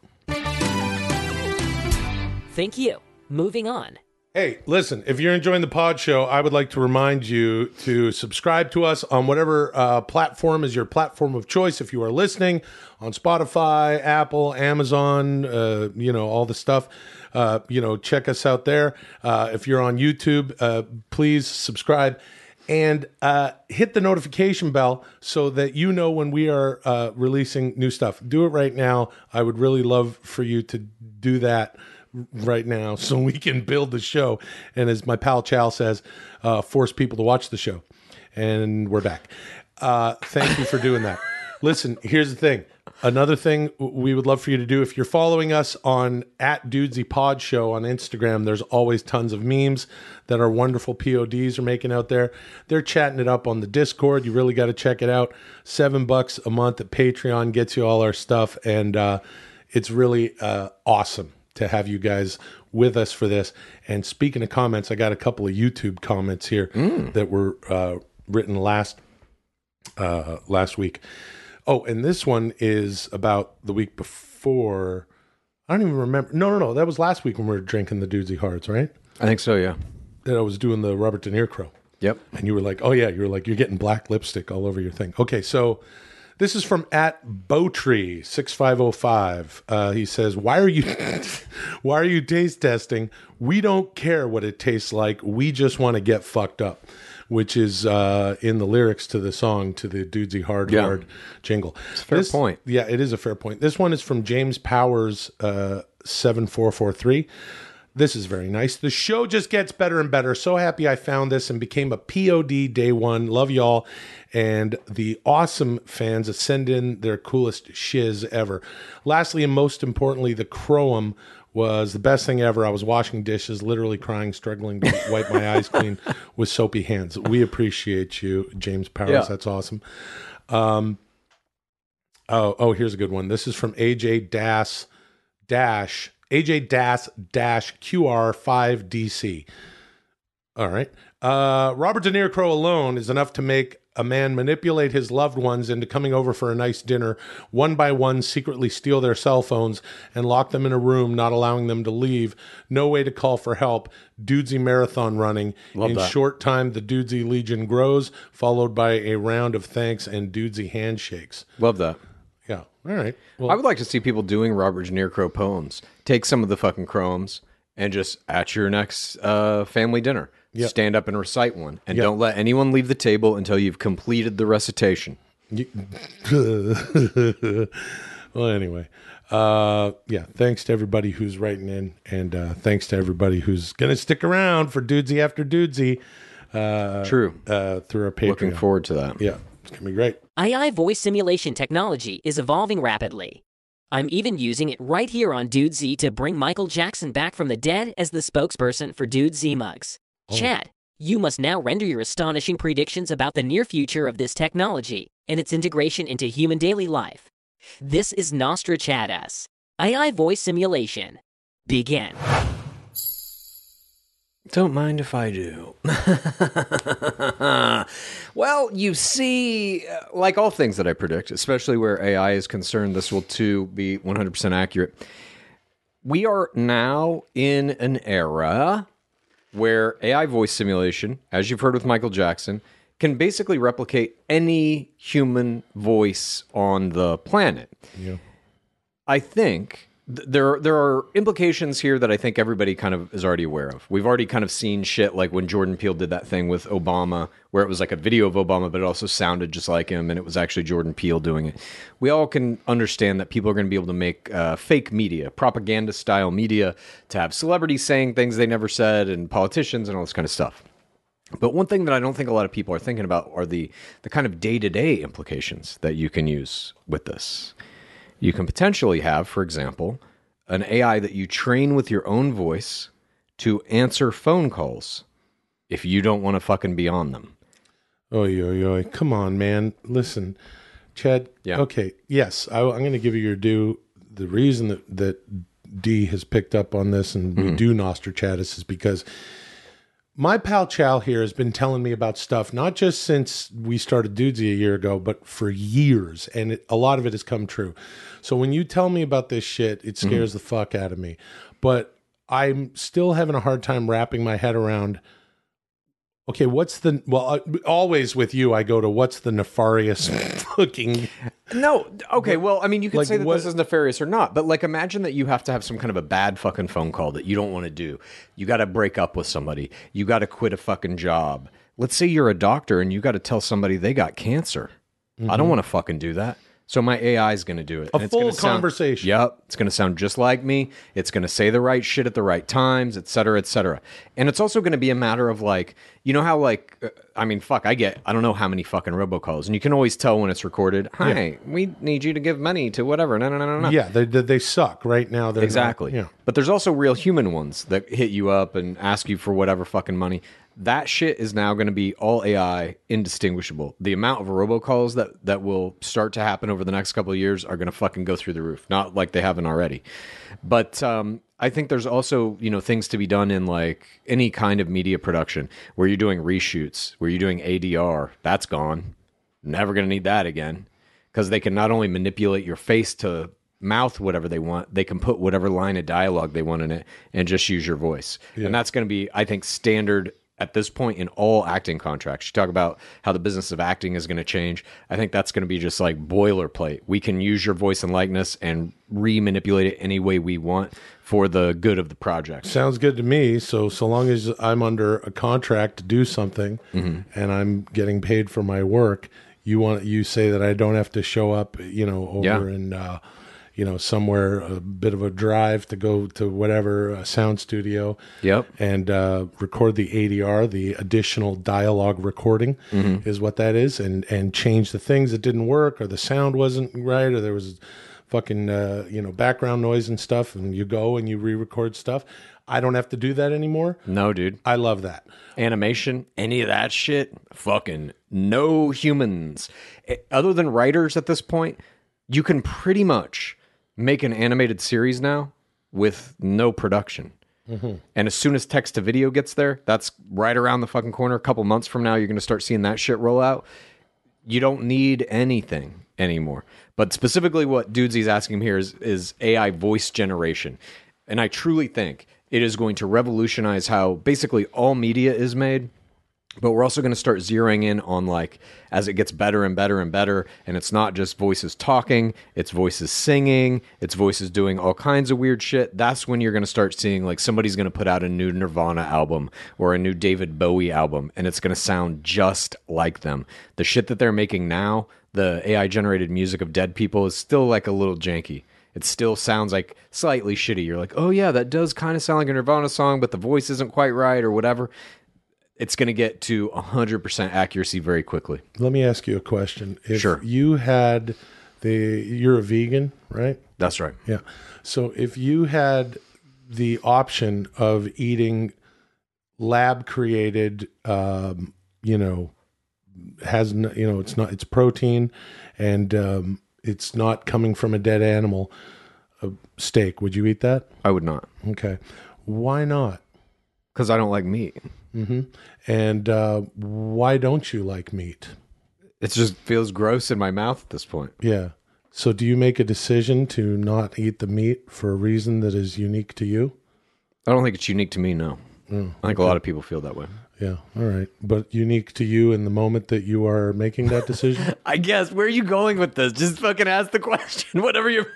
Thank you. Moving on. Hey, listen, if you're enjoying the pod show, I would like to remind you to subscribe to us on whatever uh, platform is your platform of choice. If you are listening on Spotify, Apple, Amazon, uh, you know, all the stuff, uh, you know, check us out there. Uh, if you're on YouTube, uh, please subscribe and uh, hit the notification bell so that you know when we are releasing new stuff. Do it right now. I would really love for you to do that right now so we can build the show. And as my pal Chow says, uh, force people to watch the show. And we're back. Uh, thank you for doing that. Listen, here's the thing. Another thing we would love for you to do if you're following us on at Dudesy Pod Show on Instagram, there's always tons of memes that our wonderful PODs are making out there. They're chatting it up on the Discord. You really got to check it out. Seven bucks a month at Patreon gets you all our stuff, and uh, it's really uh, awesome to have you guys with us for this. And speaking of comments, I got a couple of YouTube comments here that were uh, written last uh, last week. Oh, and this one is about the week before. I don't even remember. No, no, no. That was last week when we were drinking the Dudesy Hards, right? I think so, yeah. That I was doing the Robert De Niro crow. Yep. And you were like, oh, yeah. You were like, you're getting black lipstick all over your thing. Okay, so this is from at Bowtree6505. Uh, he says, why are you why are you taste testing? We don't care what it tastes like. We just want to get fucked up. Which is uh, in the lyrics to the song to the Dudesy Hard Yeah. Hard jingle. It's a fair point. Yeah, it is a fair point. This one is from James Powers uh, 7443. This is very nice. The show just gets better and better. So happy I found this and became a POD day one. Love y'all. And the awesome fans send in their coolest shiz ever. Lastly, and most importantly, the Croam was the best thing ever. I was washing dishes, literally crying, struggling to wipe my eyes clean with soapy hands. We appreciate you, James Powers. Yeah. That's awesome. Um, oh, oh, here's a good one. This is from AJ Das dash AJ Das dash QR5DC. All right. Uh, Robert De Niro Crow alone is enough to make a man manipulate his loved ones into coming over for a nice dinner, one by one, secretly steal their cell phones and lock them in a room, not allowing them to leave. No way to call for help. Dudesy marathon running. in that. short time, the Dudesy Legion grows, followed by a round of thanks and Dudesy handshakes. Love that. All right. Well, I would like to see people doing Robert De Niro poems. Take some of the fucking chromes and just at your next uh, family dinner, stand up and recite one, and Yep. don't let anyone leave the table until you've completed the recitation. well, anyway, uh, yeah. Thanks to everybody who's writing in, and uh, thanks to everybody who's gonna stick around for Dudesy after Dudesy True. uh, through our Patreon. Looking forward to that. Yeah, it's gonna be great. AI voice simulation technology is evolving rapidly. I'm even using it right here on Dudesy to bring Michael Jackson back from the dead as the spokesperson for Dudesy Mugs. Oh. Chad, you must now render your astonishing predictions about the near future of this technology and its integration into human daily life. This is Nostrachadus. AI voice simulation. Begin. Don't mind if I do. well, you see, uh, like all things that I predict, especially where AI is concerned, this will too be 100% accurate. We are now in an era where AI voice simulation, as you've heard with Michael Jackson, can basically replicate any human voice on the planet. I think th- there there are implications here that I think everybody kind of is already aware of. We've already kind of seen shit like when Jordan Peele did that thing with Obama, where it was like a video of Obama, but it also sounded just like him, and it was actually Jordan Peele doing it. We all can understand that people are going to be able to make uh, fake media, propaganda style media, to have celebrities saying things they never said, and politicians and all this kind of stuff. But one thing that I don't think a lot of people are thinking about are the the kind of day to day implications that you can use with this. You can potentially have, for example, an AI that you train with your own voice to answer phone calls if you don't want to fucking be on them. Oy, oy, oy. Come on, man. Listen, Chad. Yeah. Okay. Yes, I, I'm going to give you your due. The reason that, that D has picked up on this and Mm-hmm. we do Nostrachadus is because my pal Chow here has been telling me about stuff, not just since we started Dudesy a year ago, but for years. And it, a lot of it has come true. So when you tell me about this shit, it Mm-hmm. scares the fuck out of me. But I'm still having a hard time wrapping my head around Okay, what's the well? Uh, always with you, I go to what's the nefarious fucking. No, okay, well, I mean, you can Like, say that what- this is nefarious or not, but like, imagine that you have to have some kind of a bad fucking phone call that you don't want to do. You got to break up with somebody. You got to quit a fucking job. Let's say you're a doctor and you got to tell somebody they got cancer. I don't want to fucking do that. So my AI is going to do it. A And it's gonna full sound- conversation. Yep, it's going to sound just like me. It's going to say the right shit at the right times, et cetera, et cetera. And it's also going to be a matter of like, you know how like, uh, I mean, fuck, I get, I don't know how many fucking robocalls, and you can always tell when it's recorded. Hi, we need you to give money to whatever. No, no, no, no, no. Yeah, they they, suck right now. They're not- Exactly. yeah. But there's also real human ones that hit you up and ask you for whatever fucking money. That shit is now going to be all AI indistinguishable. The amount of robocalls that that will start to happen over the next couple of years are going to fucking go through the roof. Not like they haven't already. But um, I think there's also you know things to be done in like any kind of media production where you're doing reshoots, where you're doing ADR. That's gone. Never going to need that again because they can not only manipulate your face to mouth whatever they want, they can put whatever line of dialogue they want in it and just use your voice. And that's going to be, I think, standard at this point in all acting contracts. You talk about how the business of acting is going to change. I think that's going to be just like boilerplate. We can use your voice and likeness and re manipulate it any way we want for the good of the project. Sounds good to me. So so long as I'm under a contract to do something Mm-hmm. and and I'm getting paid for my work, you want you say that I don't have to show up, you know, over Yeah. in uh, you know somewhere a bit of a drive to go to whatever a sound studio. Yep. and uh, record the ADR, the additional dialogue recording, Mm-hmm. is what that is, and and change the things that didn't work, or the sound wasn't right, or there was fucking uh, you know background noise and stuff, and you go and you re-record stuff. I don't have to do that anymore. No, dude. I love that. animation, any of that shit, fucking no humans. Eh, Other than writers at this point, you can pretty much make an animated series now with no production. Mm-hmm. And as soon as text to video gets there, that's right around the fucking corner. A couple months from now, you're going to start seeing that shit roll out. You don't need anything anymore. But specifically, what Dudesy's asking him here is, is AI voice generation. And I truly think it is going to revolutionize how basically all media is made. But we're also going to start zeroing in on like as it gets better and better and better, and it's not just voices talking, it's voices singing, it's voices doing all kinds of weird shit. That's when you're going to start seeing like somebody's going to put out a new Nirvana album or a new David Bowie album, and it's going to sound just like them. The shit that they're making now, the AI generated music of dead people, is still like a little janky. It still sounds like slightly shitty. You're like, oh yeah, that does kind of sound like a Nirvana song, but the voice isn't quite right or whatever it's going to get to 100% accuracy very quickly. Let me ask you a question. If Sure. you had the you're a vegan, right? That's right. Yeah. So if you had the option of eating lab created, um, you know, has n- you know it's not it's protein, and um, it's not coming from a dead animal, a steak. Would you eat that? I would not Okay. Why not? because I don't like meat. And uh, why don't you like meat? It just feels gross in my mouth at this point. Yeah. So do you make a decision to not eat the meat for a reason that is unique to you? I don't think it's unique to me, no. I think a lot of people feel that way. Yeah. All right. But unique to you in the moment that you are making that decision? I guess. Where are you going with this? Just fucking ask the question. Whatever you.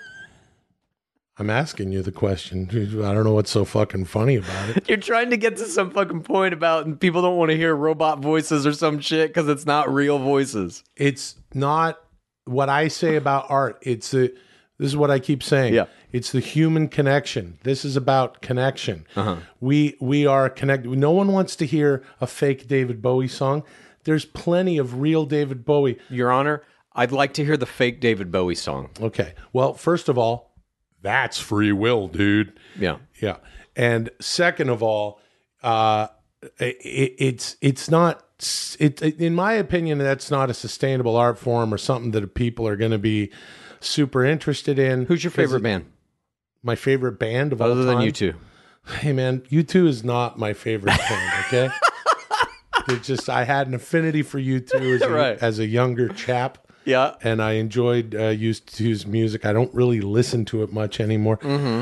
I'm asking you the question. I don't know what's so fucking funny about it. You're trying to get to some fucking point about, and people don't want to hear robot voices or some shit because it's not real voices. It's not what I say about art. It's a, this is what I keep saying. Yeah. It's the human connection. This is about connection. Uh-huh. We we are connected. No one wants to hear a fake David Bowie song. There's plenty of real David Bowie. Your Honor, I'd like to hear the fake David Bowie song. Okay. Well, first of all, that's free will, dude. Yeah. Yeah. And second of all, uh, it, it's it's not it in my opinion that's not a sustainable art form or something that people are going to be super interested in. Who's your favorite band? My favorite band of all Other than you two. Hey man, you two is not my favorite band. Okay. it's just I had an affinity for you two as Right. as a younger chap Yeah. and I enjoyed uh, used to his music. I don't really listen to it much anymore.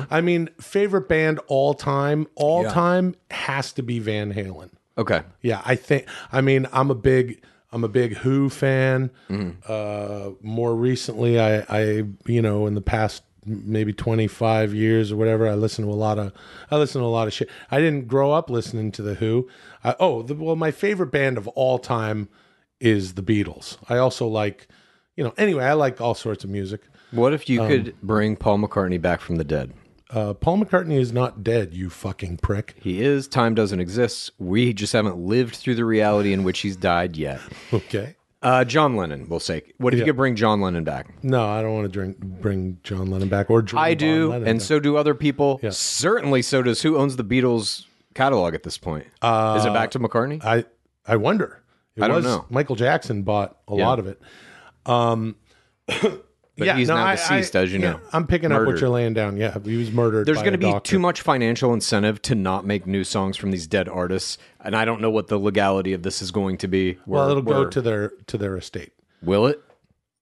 I mean, favorite band all time, all Yeah. time has to be Van Halen. Okay. Yeah, I think. I mean, I'm a big, I'm a big Who fan. Uh, more recently, I, I, you know, in the past maybe 25 years or whatever, I listen to a lot of, I listen to a lot of shit. I didn't grow up listening to the Who. I, oh, the, well, my favorite band of all time is the Beatles. I also like, you know, anyway, I like all sorts of music. What if you could bring Paul McCartney back from the dead? Uh, Paul McCartney is not dead, you fucking prick. He is. Time doesn't exist. We just haven't lived through the reality in which he's died yet. Okay. Uh, John Lennon, we'll say. What if you could bring John Lennon back? No, I don't want to drink, bring John Lennon back or John I do, and back. so do other people. Yeah. Certainly, so does who owns the Beatles catalog at this point? Uh, is it back to McCartney? I I wonder. It I don't was know. Michael Jackson bought a Yeah. lot of it. Um, But he's now deceased, as you know. I'm picking up what Murdered. you're laying down. Yeah, he was murdered. There's going to be too much financial incentive to not make new songs from these dead artists, and I don't know what the legality of this is going to be. Well, We're- it'll go we're- to their to their estate. Will it?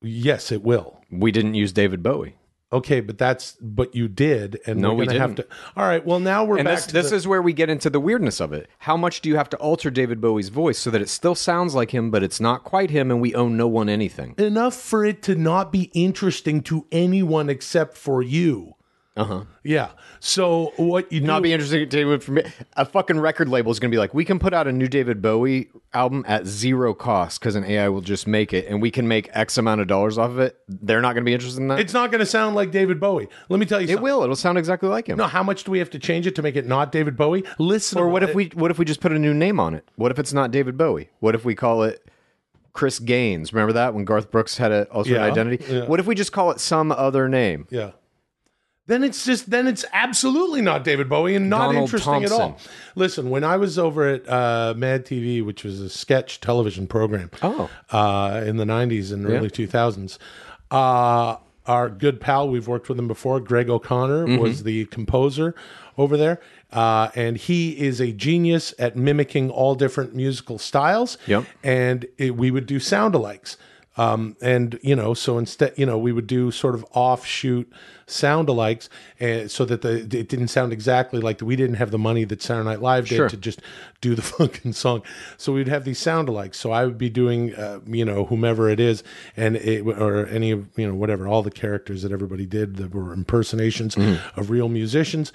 Yes, it will. We didn't use David Bowie. Okay, but that's but you did, and No, we're gonna have to. All right. Well, now we're And back this, to this the- is where we get into the weirdness of it. How much do you have to alter David Bowie's voice so that it still sounds like him, but it's not quite him, and we owe no one anything? enough for it to not be interesting to anyone except for you. Uh huh. Yeah. So what you Not do, be interesting to David for me. A fucking record label is going to be like, we can put out a new David Bowie album at zero cost because an AI will just make it, and we can make X amount of dollars off of it. They're not going to be interested in that. It's not going to sound like David Bowie. Let me tell you. it something. will. It'll sound exactly like him. No, how much do we have to change it to make it not David Bowie? Listen. Or what if we what if we just put a new name on it? What if it's not David Bowie? What if we call it Chris Gaines? Remember that when Garth Brooks had a alternate Yeah, identity? yeah. What if we just call it some other name? Yeah. Then it's just then it's absolutely not David Bowie and not Donald interesting at all. Listen, when I was over at uh, Mad TV, which was a sketch television program, Oh. uh, in the '90s and early 2000s, uh, our good pal, we've worked with him before, Greg O'Connor, Mm-hmm. was the composer over there, uh, and he is a genius at mimicking all different musical styles. Yep. and it, we would do sound alikes. Um, and you know, so instead, you know, we would do sort of offshoot sound alikes, and so that the it didn't sound exactly like the, we didn't have the money that Saturday Night Live did Sure. to just do the fucking song. So we'd have these sound alikes. So I would be doing, uh, you know, whomever it is, and it or any of you know whatever all the characters that everybody did that were impersonations of real musicians.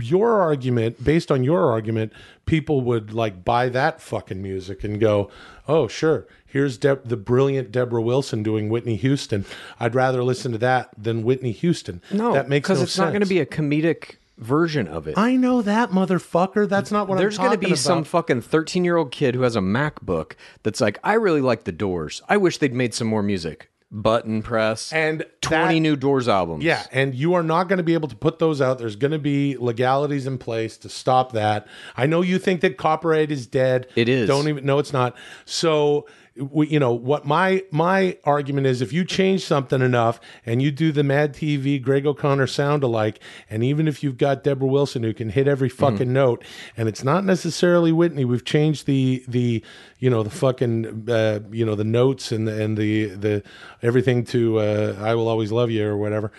Your argument, based on your argument, people would like buy that fucking music and go, oh sure. Here's Deb- the brilliant Debra Wilson doing Whitney Houston. I'd rather listen to that than Whitney Houston. No, that makes sense. because no it's not going to be a comedic version of it. I know that motherfucker. That's not what There's I'm talking about. There's gonna be some fucking 13 year old kid who has a MacBook that's like, I really like the Doors. I wish they'd made some more music. Button press and 20 that- new Doors albums. Yeah, and you are not going to be able to put those out. There's going to be legalities in place to stop that. I know you think that copyright is dead. It is. Don't even. No, it's not. So. We, you know what my my argument is if you change something enough and you do the Mad TV Greg O'Connor sound alike and even if you've got Debra Wilson who can hit every fucking note and it's not necessarily Whitney we've changed the the you know the fucking uh, you know the notes and the, and the the everything to uh, I will always love you or whatever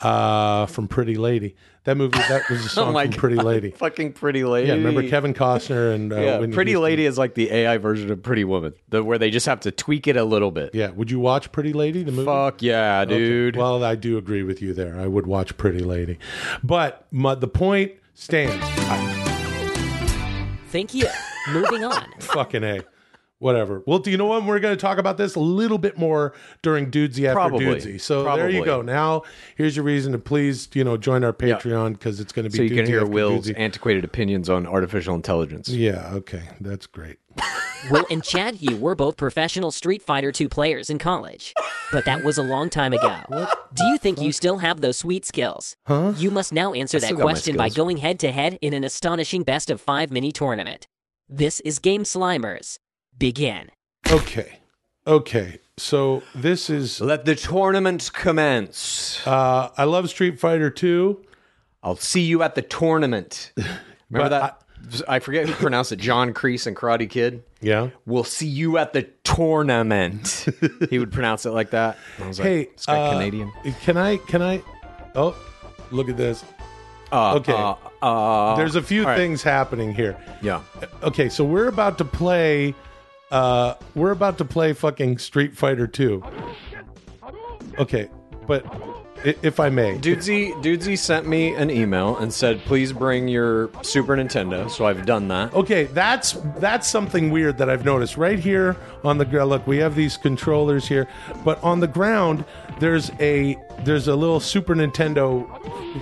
uh, from Pretty Lady. That movie, that was a song Oh my from Pretty God. Lady. Fucking Pretty Lady. Yeah, remember Kevin Costner and uh, Yeah, Whitney Pretty Houston? Lady is like the AI version of Pretty Woman, the, where they just have to tweak it a little bit. Yeah, would you watch Pretty Lady, the movie? Fuck yeah, Okay. dude. Well, I do agree with you there. I would watch Pretty Lady, but my, the point stands. Thank you. Moving on. Fucking a. Whatever. Well, do you know what? We're going to talk about this a little bit more during Dudesy after Probably. Dudesy. So there you go. Now, here's your reason to please, you know, join our Patreon because it's going to be so you can Dudesy hear Will's Dudesy. antiquated opinions on artificial intelligence. Yeah. Okay. That's great. Will and Chad Hugh were both professional Street Fighter II players in college. But that was a long time ago. Do you think you still have those sweet skills? Huh? You must now answer that still got my question by going head to head in an astonishing best of five mini tournament. This is Game Slimers. Begin. Okay. Okay. So this is. Let the tournament commence. Uh, I love Street Fighter 2. I'll see you at the tournament. But Remember that? I, forget who pronounced it. John Kreese and Karate Kid. Yeah. We'll see you at the tournament. he would pronounce it like that. I was like, Hey, this guy uh, Canadian. Can I? Can I? Oh, look at this. Uh, okay. Uh, uh, There's a few all right. things happening here. Yeah. Okay, so we're about to play. Uh, we're about to play fucking Street Fighter 2. Okay, but if I may, Dudesy, Dudesy sent me an email and said, please bring your Super Nintendo. So I've done that. Okay, that's that's something weird that I've noticed right here on the ground. Look, we have these controllers here, but on the ground there's a there's a little Super Nintendo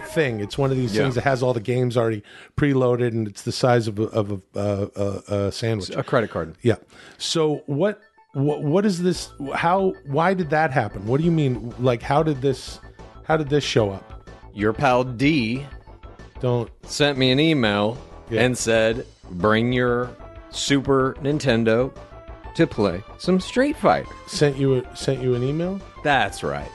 thing. It's one of these Yeah. things that has all the games already preloaded, and it's the size of a, of a, uh, uh, a sandwich. A credit card. Yeah. So what what what is this? How why did that happen? What do you mean? Like how did this how did this show up? Your pal D Don't sent me an email Yeah. and said, bring your Super Nintendo to play some Street Fighter. sent you a, sent you an email? That's right.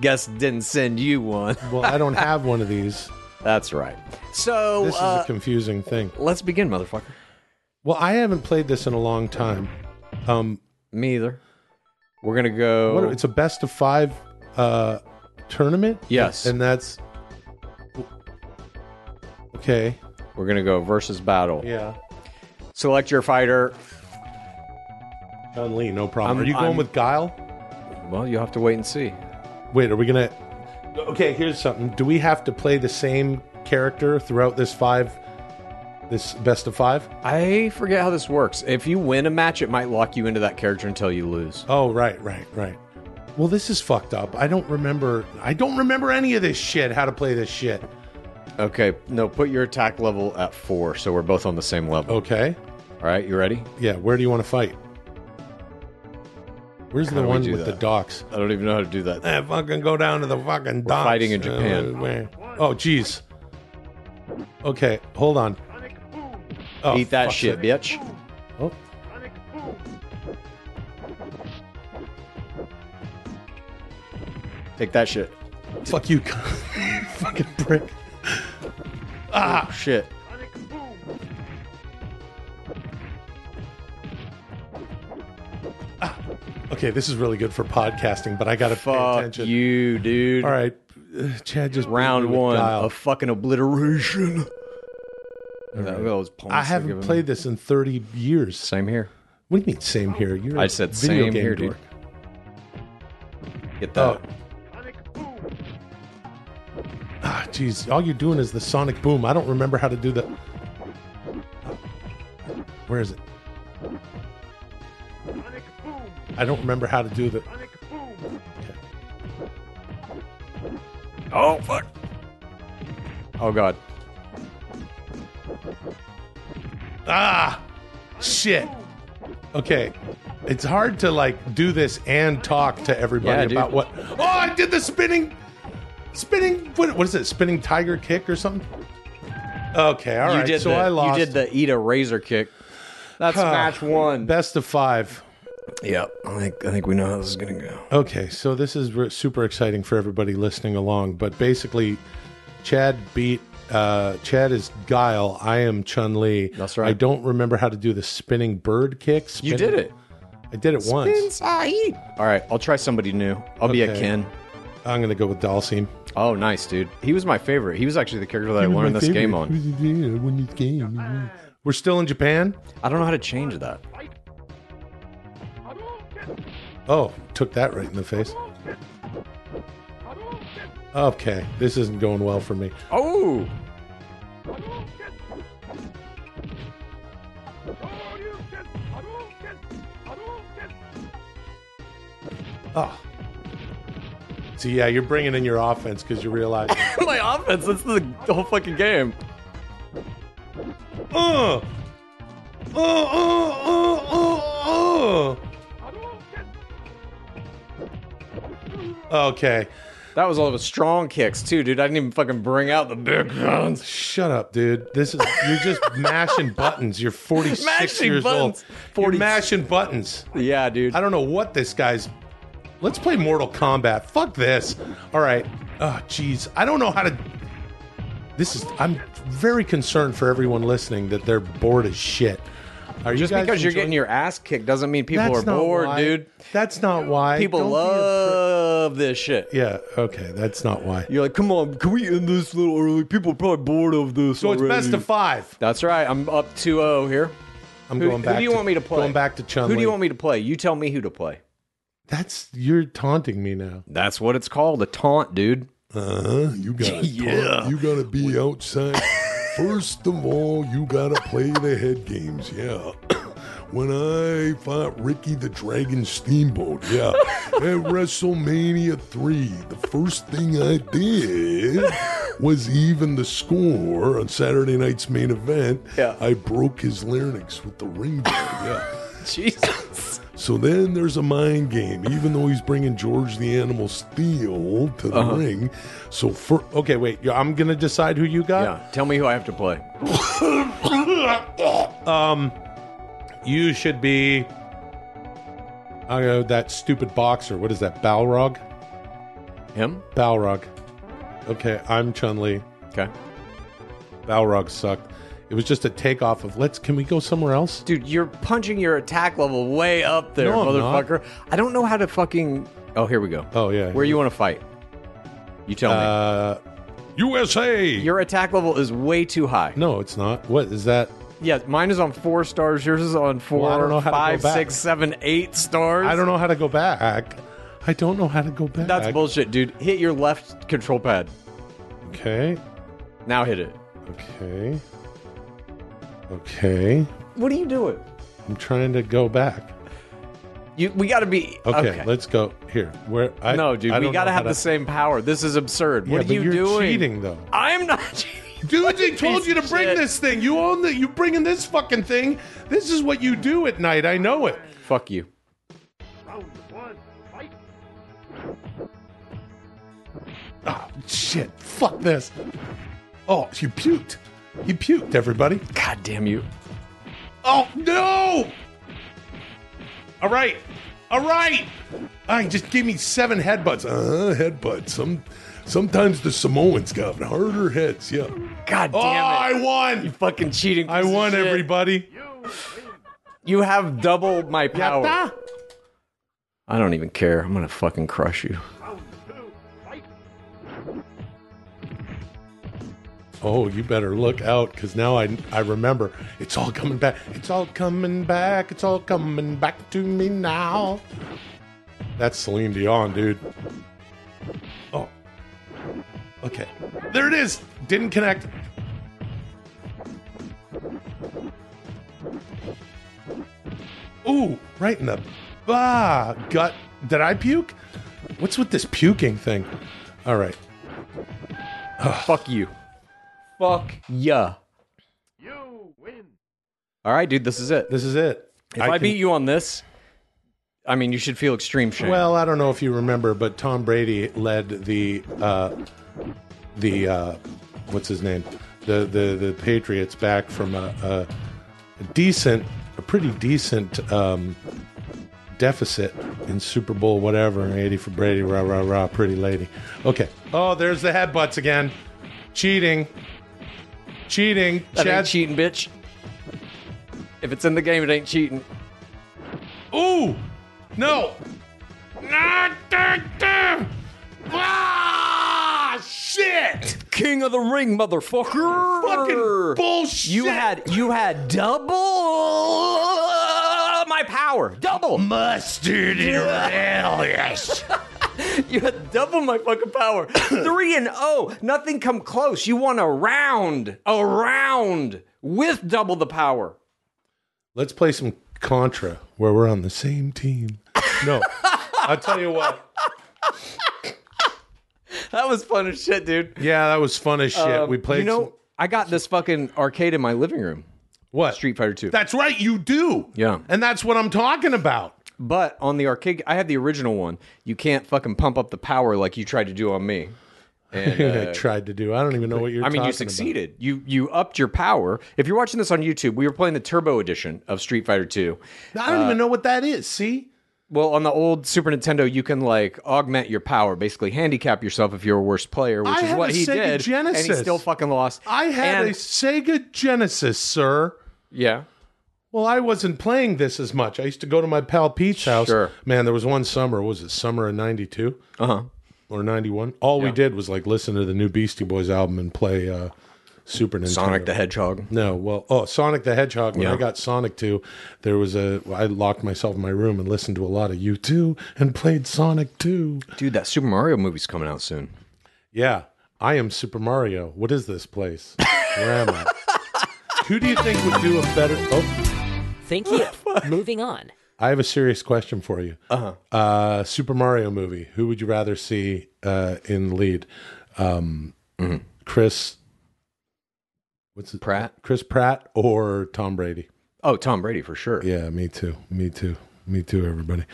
Guess didn't send you one. Well, I don't have one of these. That's right. So This is uh, a confusing thing. let's begin, motherfucker. Well, I haven't played this in a long time. Um, Me either. We're gonna go. what, it's a best of five uh, tournament. Yes. and that's okay. We're gonna go versus battle. Yeah, Select your fighter. Chun Li, no problem. I'm- are you going I'm- with Guile? Well, you have to wait and see. Wait, are we gonna? Okay, here's something. Do we have to play the same character throughout this five, this best of five? I forget how this works. If you win a match, it might lock you into that character until you lose. Oh, right, right, right. Well, this is fucked up. I don't remember. I don't remember any of this shit. How to play this shit? Okay, no, put your attack level at four, so we're both on the same level. Okay. All right, you ready? Yeah. Where do you want to fight? Where's How the do we one do with the docks? I don't even know how to do that. Eh, fucking go down to the fucking docks. fighting in Uh, Japan. where? Oh, jeez. Okay, hold on. Oh, Eat that fuck's shit, sake. bitch. Take that shit. Fuck you, fucking prick. Ah, shit. Okay. Okay, this is really good for podcasting, but I got to pay Fuck attention. you, dude. All right, uh, Chad just Round one guile. of fucking obliteration. That was I haven't played this in 30 years. Same here. What do you mean, same here? You're a I said same game here, dork. dude. Get Oh. Jeez. All you're doing is the sonic boom. I don't remember how to do the. Where is it? I don't remember how to do the. Oh fuck. Oh god. Ah, shit. Okay, it's hard to like do this and talk to everybody Yeah, about what. Oh, I did the spinning, spinning. What, what is it? Spinning tiger kick or something? Okay, all right. you did so the, I lost. You did the eat a razor kick. That's match one. best of five. Yep. I think I think we know how this is gonna go. Okay, so this is re- super exciting for everybody listening along. But basically, Chad beat. Uh, Chad is Guile. I am Chun Li. That's right. I don't remember how to do the spinning bird kick. You did it. I did it once. All right, I'll try somebody new. I'll be a Okay. Ken. I'm gonna go with Dhalsim. Oh, nice, dude. He was my favorite. He was actually the character that I learned this game on. We're still in Japan. I don't know how to change that. Oh, took that right in the face. Okay, this isn't going well for me. Oh, Oh. So yeah, you're bringing in your offense because you realize. my offense. That's the whole fucking game. uh, uh, uh, uh, uh, uh. Okay, That was all of a strong kicks too, dude. I didn't even fucking bring out the big guns. shut up, dude. This is you're just mashing buttons. You're 46 Mashing years buttons. old. 40 You're mashing buttons. Yeah, dude. I don't know what this guy's. Let's play Mortal Kombat. Fuck this. All right. Oh, jeez. I don't know how to. This is. I'm very concerned for everyone listening that they're bored as shit. Are Just you because you're enjoying- getting your ass kicked doesn't mean people That's are not bored, why. dude. That's not why. People Don't be love this shit. Yeah. Okay. That's not why. You're like, come on, can we end this a little early? People are probably bored of this. So it's best of five. That's right. I'm up 2-0 here. I'm Who, going who back. do you want me to play? Going back to Chun. Who do you want me to play? You tell me who to play. That's you're taunting me now. That's what it's called, a taunt, dude. Uh-huh. You gotta Yeah. you gotta be outside. First of all, you gotta play the head games, yeah. When I fought Ricky the Dragon Steamboat, yeah, at WrestleMania 3, the first thing I did was even the score on Saturday night's main event. Yeah. I broke his larynx with the ring bell, yeah. Jesus. So then there's a mind game, even though he's bringing George the Animal Steele to the Uh-huh. ring. So for Okay. Wait. I'm gonna decide who you got. Yeah, tell me who I have to play. um, You should be. I know that stupid boxer. What is that? Balrog. Him? Balrog. Okay, I'm Chun Li. Okay. Balrog sucked. It was just a takeoff of let's. Can we go somewhere else? Dude, you're punching your attack level way up there, No, I'm not. motherfucker. I don't know how to fucking. Oh, here we go. Oh yeah. Where you want to fight? You tell me. Uh, USA. Your attack level is way too high. no, it's not. What is that? Yeah, mine is on four stars. Yours is on four, Well, I don't know how to go five, back. six, seven, eight stars. I don't know how to go back. I don't know how to go back. That's bullshit, dude. Hit your left control pad. Okay. Now hit it. Okay. Okay. What are you doing? I'm trying to go back. You, we got to be Okay, let's go here. Where? I, no, dude, I we got to have the same power. This is absurd. Yeah, what are you you're doing? cheating though. I'm not cheating. Dude, they told you to bring shit. this thing. You own the. You bringing this fucking thing. This is what you do at night. I know it. Fuck you. Round one, fight. Oh shit! Fuck this. Oh, you puked. You puked, everybody. God damn you. Oh no! All right, all right. I just give me seven headbutts. Uh, Uh, headbutt. Some sometimes the Samoans got harder heads. Yeah. God oh, damn I won. You fucking cheating. I won, everybody. You have double my power. I don't even care. I'm gonna fucking crush you. Oh, you better look out because now I I remember. It's all coming back. It's all coming back. It's all coming back to me now. That's Celine Dion, dude. Oh. Okay. There it is. Didn't connect. Ooh, right in the bah gut. Did I puke? What's with this puking thing? All right. Fuck you. Fuck yeah. You win. All right, dude. This is it. This is it. If I, can- beat you on this, I mean, you should feel extreme shame. Well, I don't know if you remember, but Tom Brady led the uh, the uh, what's his name, the the the Patriots back from a, a, a decent, a pretty decent um, deficit in Super Bowl whatever, eighty for Brady, rah rah rah, pretty lady. Okay. Oh, there's the headbutts again, cheating, cheating. that ain't cheating, bitch. If it's in the game, it ain't cheating. Ooh, no. Ah, shit. King of the ring, motherfucker! Fucking bullshit. You had you had double my power. Double. mustard and relish. You had double my fucking power. Three and oh, nothing come close. You won a round, a round with double the power. Let's play some Contra where we're on the same team. No, I'll tell you what. That was fun as shit, dude. Yeah, that was fun as shit. we played. Um, You know, some- I got this fucking arcade in my living room. what? Street Fighter 2. That's right, you do. Yeah. and that's what I'm talking about. But on the arcade, I have the original one. You can't fucking pump up the power like you tried to do on me. And, I uh, tried to do. I don't even know what you're. I mean, you talking about. succeeded. You you upped your power. If you're watching this on YouTube, we were playing the Turbo Edition of Street Fighter 2. I don't even know what that is. See, Well, on the old Super Nintendo, you can like augment your power, basically handicap yourself if you're a worse player, which I is what he Sega did, and he still fucking lost. I had And- a Sega Genesis, sir. yeah. Well, I wasn't playing this as much. I used to go to my pal Pete's house. Sure. Man, there was one summer. Was it summer of '92 Uh huh. or '91? All we did was like listen to the new Beastie Boys album and play uh, Super Nintendo. Sonic the Hedgehog. No, well, oh, Sonic the Hedgehog. When Yeah. I got Sonic 2, there was a. I locked myself in my room and listened to a lot of U2 and played Sonic 2. Dude, that Super Mario movie's coming out soon. Yeah, I am Super Mario. What is this place? Where am I? Who do you think would do a better? Oh, Thank you. Moving on. I have a serious question for you. Uh-huh. Uh Super Mario movie. Who would you rather see uh, in the lead? Um, Chris. What's it? Pratt? Chris Pratt or Tom Brady? Oh, Tom Brady for sure. Yeah, me too. Me too. Me too. Everybody.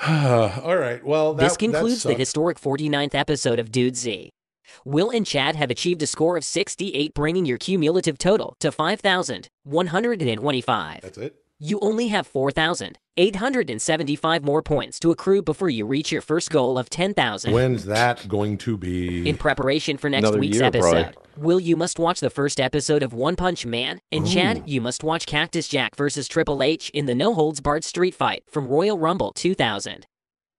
All right. Well, that, This concludes that the sucked. historic 49th episode of Dudesy. Will and Chad have achieved a score of 68, bringing your cumulative total to 5,125. That's it. You only have 4,875 more points to accrue before you reach your first goal of 10,000. When's that going to be? In preparation for next Another week's year, episode, probably. Will, you must watch the first episode of One Punch Man, and oh. Chad, you must watch Cactus Jack versus Triple H in the No Holds Barred Street Fight from Royal Rumble 2000.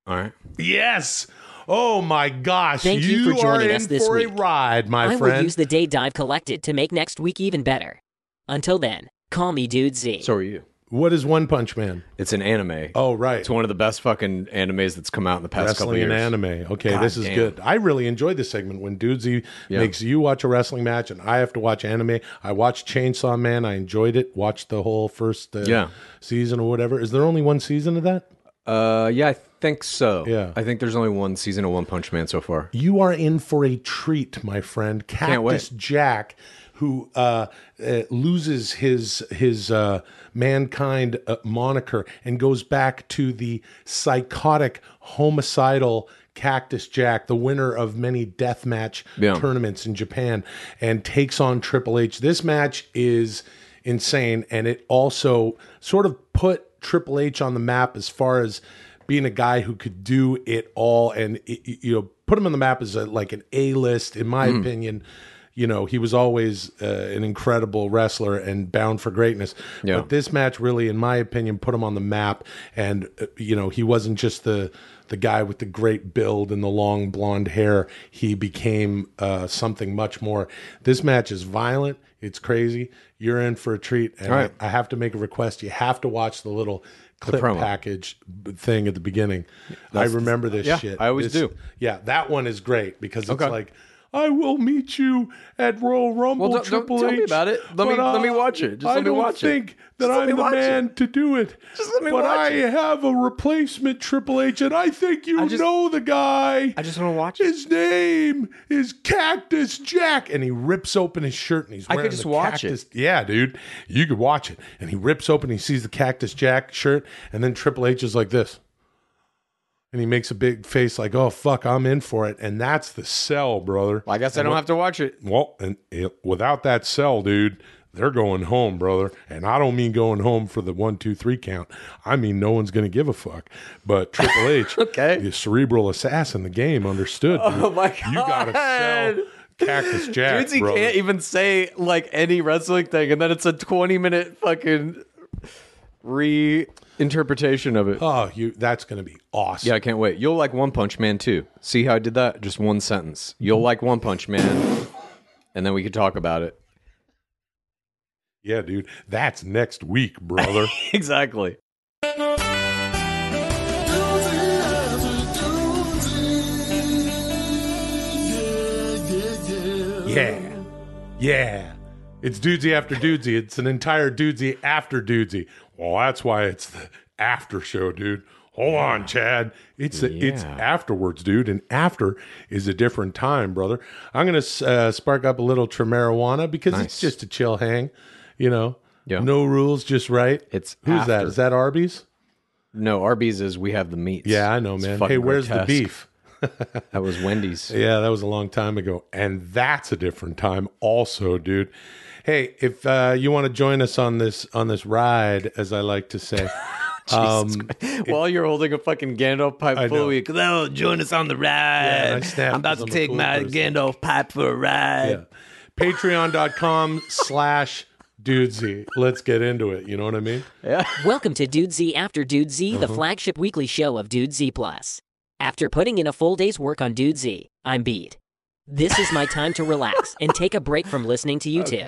All right. yes. Oh my gosh! Thank you for joining in us this for week. a ride, my I will friend. use the date I've collected to make next week even better. Until then, call me Dudesy. So are you. what is One Punch Man? It's an anime. Oh, right. It's one of the best fucking animes that's come out in the past couple wrestling years. and anime. Okay, God this is damn. good. I really enjoyed this segment when Dudesy Yeah. makes you watch a wrestling match and I have to watch anime. I watched Chainsaw Man. I enjoyed it. Watched the whole first uh, Yeah. season or whatever. Is there only one season of that? Uh, yeah, I think so. Yeah. I think there's only one season of One Punch Man so far. You are in for a treat, my friend. Cactus Jack, who uh, uh, loses his his uh, mankind uh, moniker and goes back to the psychotic, homicidal Cactus Jack, the winner of many death match Yeah. tournaments in Japan, and takes on Triple H. This match is insane, and it also sort of put Triple H on the map as far as being a guy who could do it all, and you know, put him on the map as a, like an A list, in my opinion. you know, he was always uh, an incredible wrestler and bound for greatness. Yeah. But this match really, in my opinion, put him on the map. And, uh, you know, he wasn't just the, the guy with the great build and the long blonde hair. He became uh, something much more. This match is violent. It's crazy. You're in for a treat. And right. I, I have to make a request. You have to watch the little clip package thing at the beginning. I remember this yeah, shit. I always This- do. Yeah, that one is great because it's Okay. like. I will meet you at Royal Rumble. Well, don't- don't Triple tell me H, about it. Let me- but, let me uh, watch it. Just I let me don't watch it. think that Just I'm the man to do it. Just let me but watch I it. have a replacement Triple H, and I think you I just- know the guy. I just want to watch it. His name is Cactus Jack, and he rips open his shirt and he's I could wearing just the watch it. Yeah, dude, you could watch it. And he rips open, he sees the Cactus Jack shirt, and then Triple H is like this, and he makes a big face like, "Oh fuck, I'm in for it." And that's the sell, brother. I guess I don't have to watch it. Well, and it, without that sell, dude, they're going home, brother. And I don't mean going home for the one, two, three count. I mean no one's going to give a fuck. But Triple H, Okay. the cerebral assassin, the game understood. Oh dude. my You got to sell Cactus Jack, Dudes, he brother. can't even say like any wrestling thing, and then it's a twenty minute fucking reinterpretation of it. Oh, you. That's going to be awesome. Yeah, I can't wait. You'll like One Punch Man too. See how I did that? Just one sentence. You'll like One Punch Man, and then we could talk about it. Yeah, dude. That's next week, brother. exactly. Yeah. Yeah. It's dudesy after dudesy. It's an entire dudesy after dudesy. Well, that's why it's the after show, dude. Hold on, Chad. It's it's afterwards, dude, and after is a different time, brother. I'm gonna uh, spark up a little marijuana because Nice. it's just a chill hang, you know. Yeah. No rules, just right. It's who's that? after. Is that Arby's? No, Arby's is we have the meats. Yeah, I know, man. Hey, where's grotesque. the beef? That was Wendy's. Yeah, that was a long time ago. And that's a different time also, dude. Hey, if uh, you want to join us on this on this ride, as I like to say, um, While you're holding a fucking Gandalf pipe I full know. of weed, 'cause, oh, join us on the ride. and I snapped I'm about to I'm take cool my person. Gandalf pipe for a ride. yeah. patreon.com slash dudesy. Let's get into it. You know what I mean? Yeah. Welcome to Dudesy After Dudesy, the flagship weekly show of Dudesy Plus. After putting in a full day's work on Dudesy, I'm beat. This is my time to relax and take a break from listening to you two.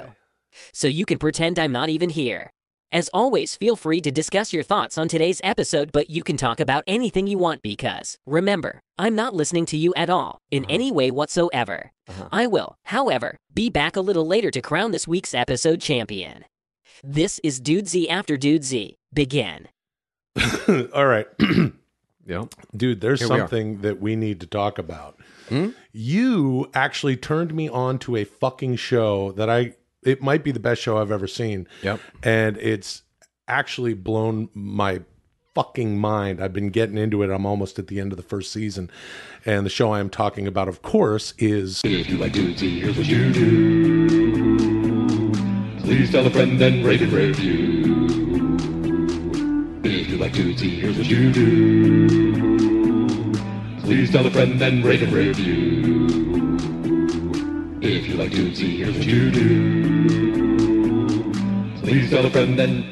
So you can pretend I'm not even here. As always, feel free to discuss your thoughts on today's episode, but you can talk about anything you want because, remember, I'm not listening to you at all, in uh-huh. any way whatsoever. Uh-huh. I will, however, be back a little later to crown this week's episode champion. This is Dudesy After Dudesy. Begin. All right. Yeah. Dude, there's Here we something that we need to talk about. Hmm? You actually turned me on to a fucking show that I it might be the best show I've ever seen. Yep. And it's actually blown my fucking mind. I've been getting into it. I'm almost at the end of the first season. And the show I am talking about, of course, is If you like Dudesy, here's what you do. Please tell a friend and rate and review. If you like Dudesy, here's what you do. Please tell a friend and rate and review. If you like Dudesy, here's what you do. Please tell a friend and